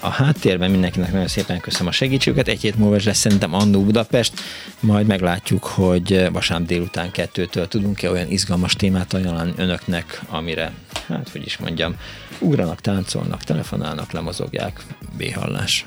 S2: a háttérben. Mindenkinek nagyon szépen köszönöm a segítségüket. Egy hét múlva lesz szerintem Annó Budapest, majd meglátjuk, hogy vasárnap délután kettőtől tudunk-e olyan izgalmas témát ajánlani önöknek, amire, hát hogy is mondjam, ugranak, táncolnak, telefonálnak, lemozogják. B-hallás.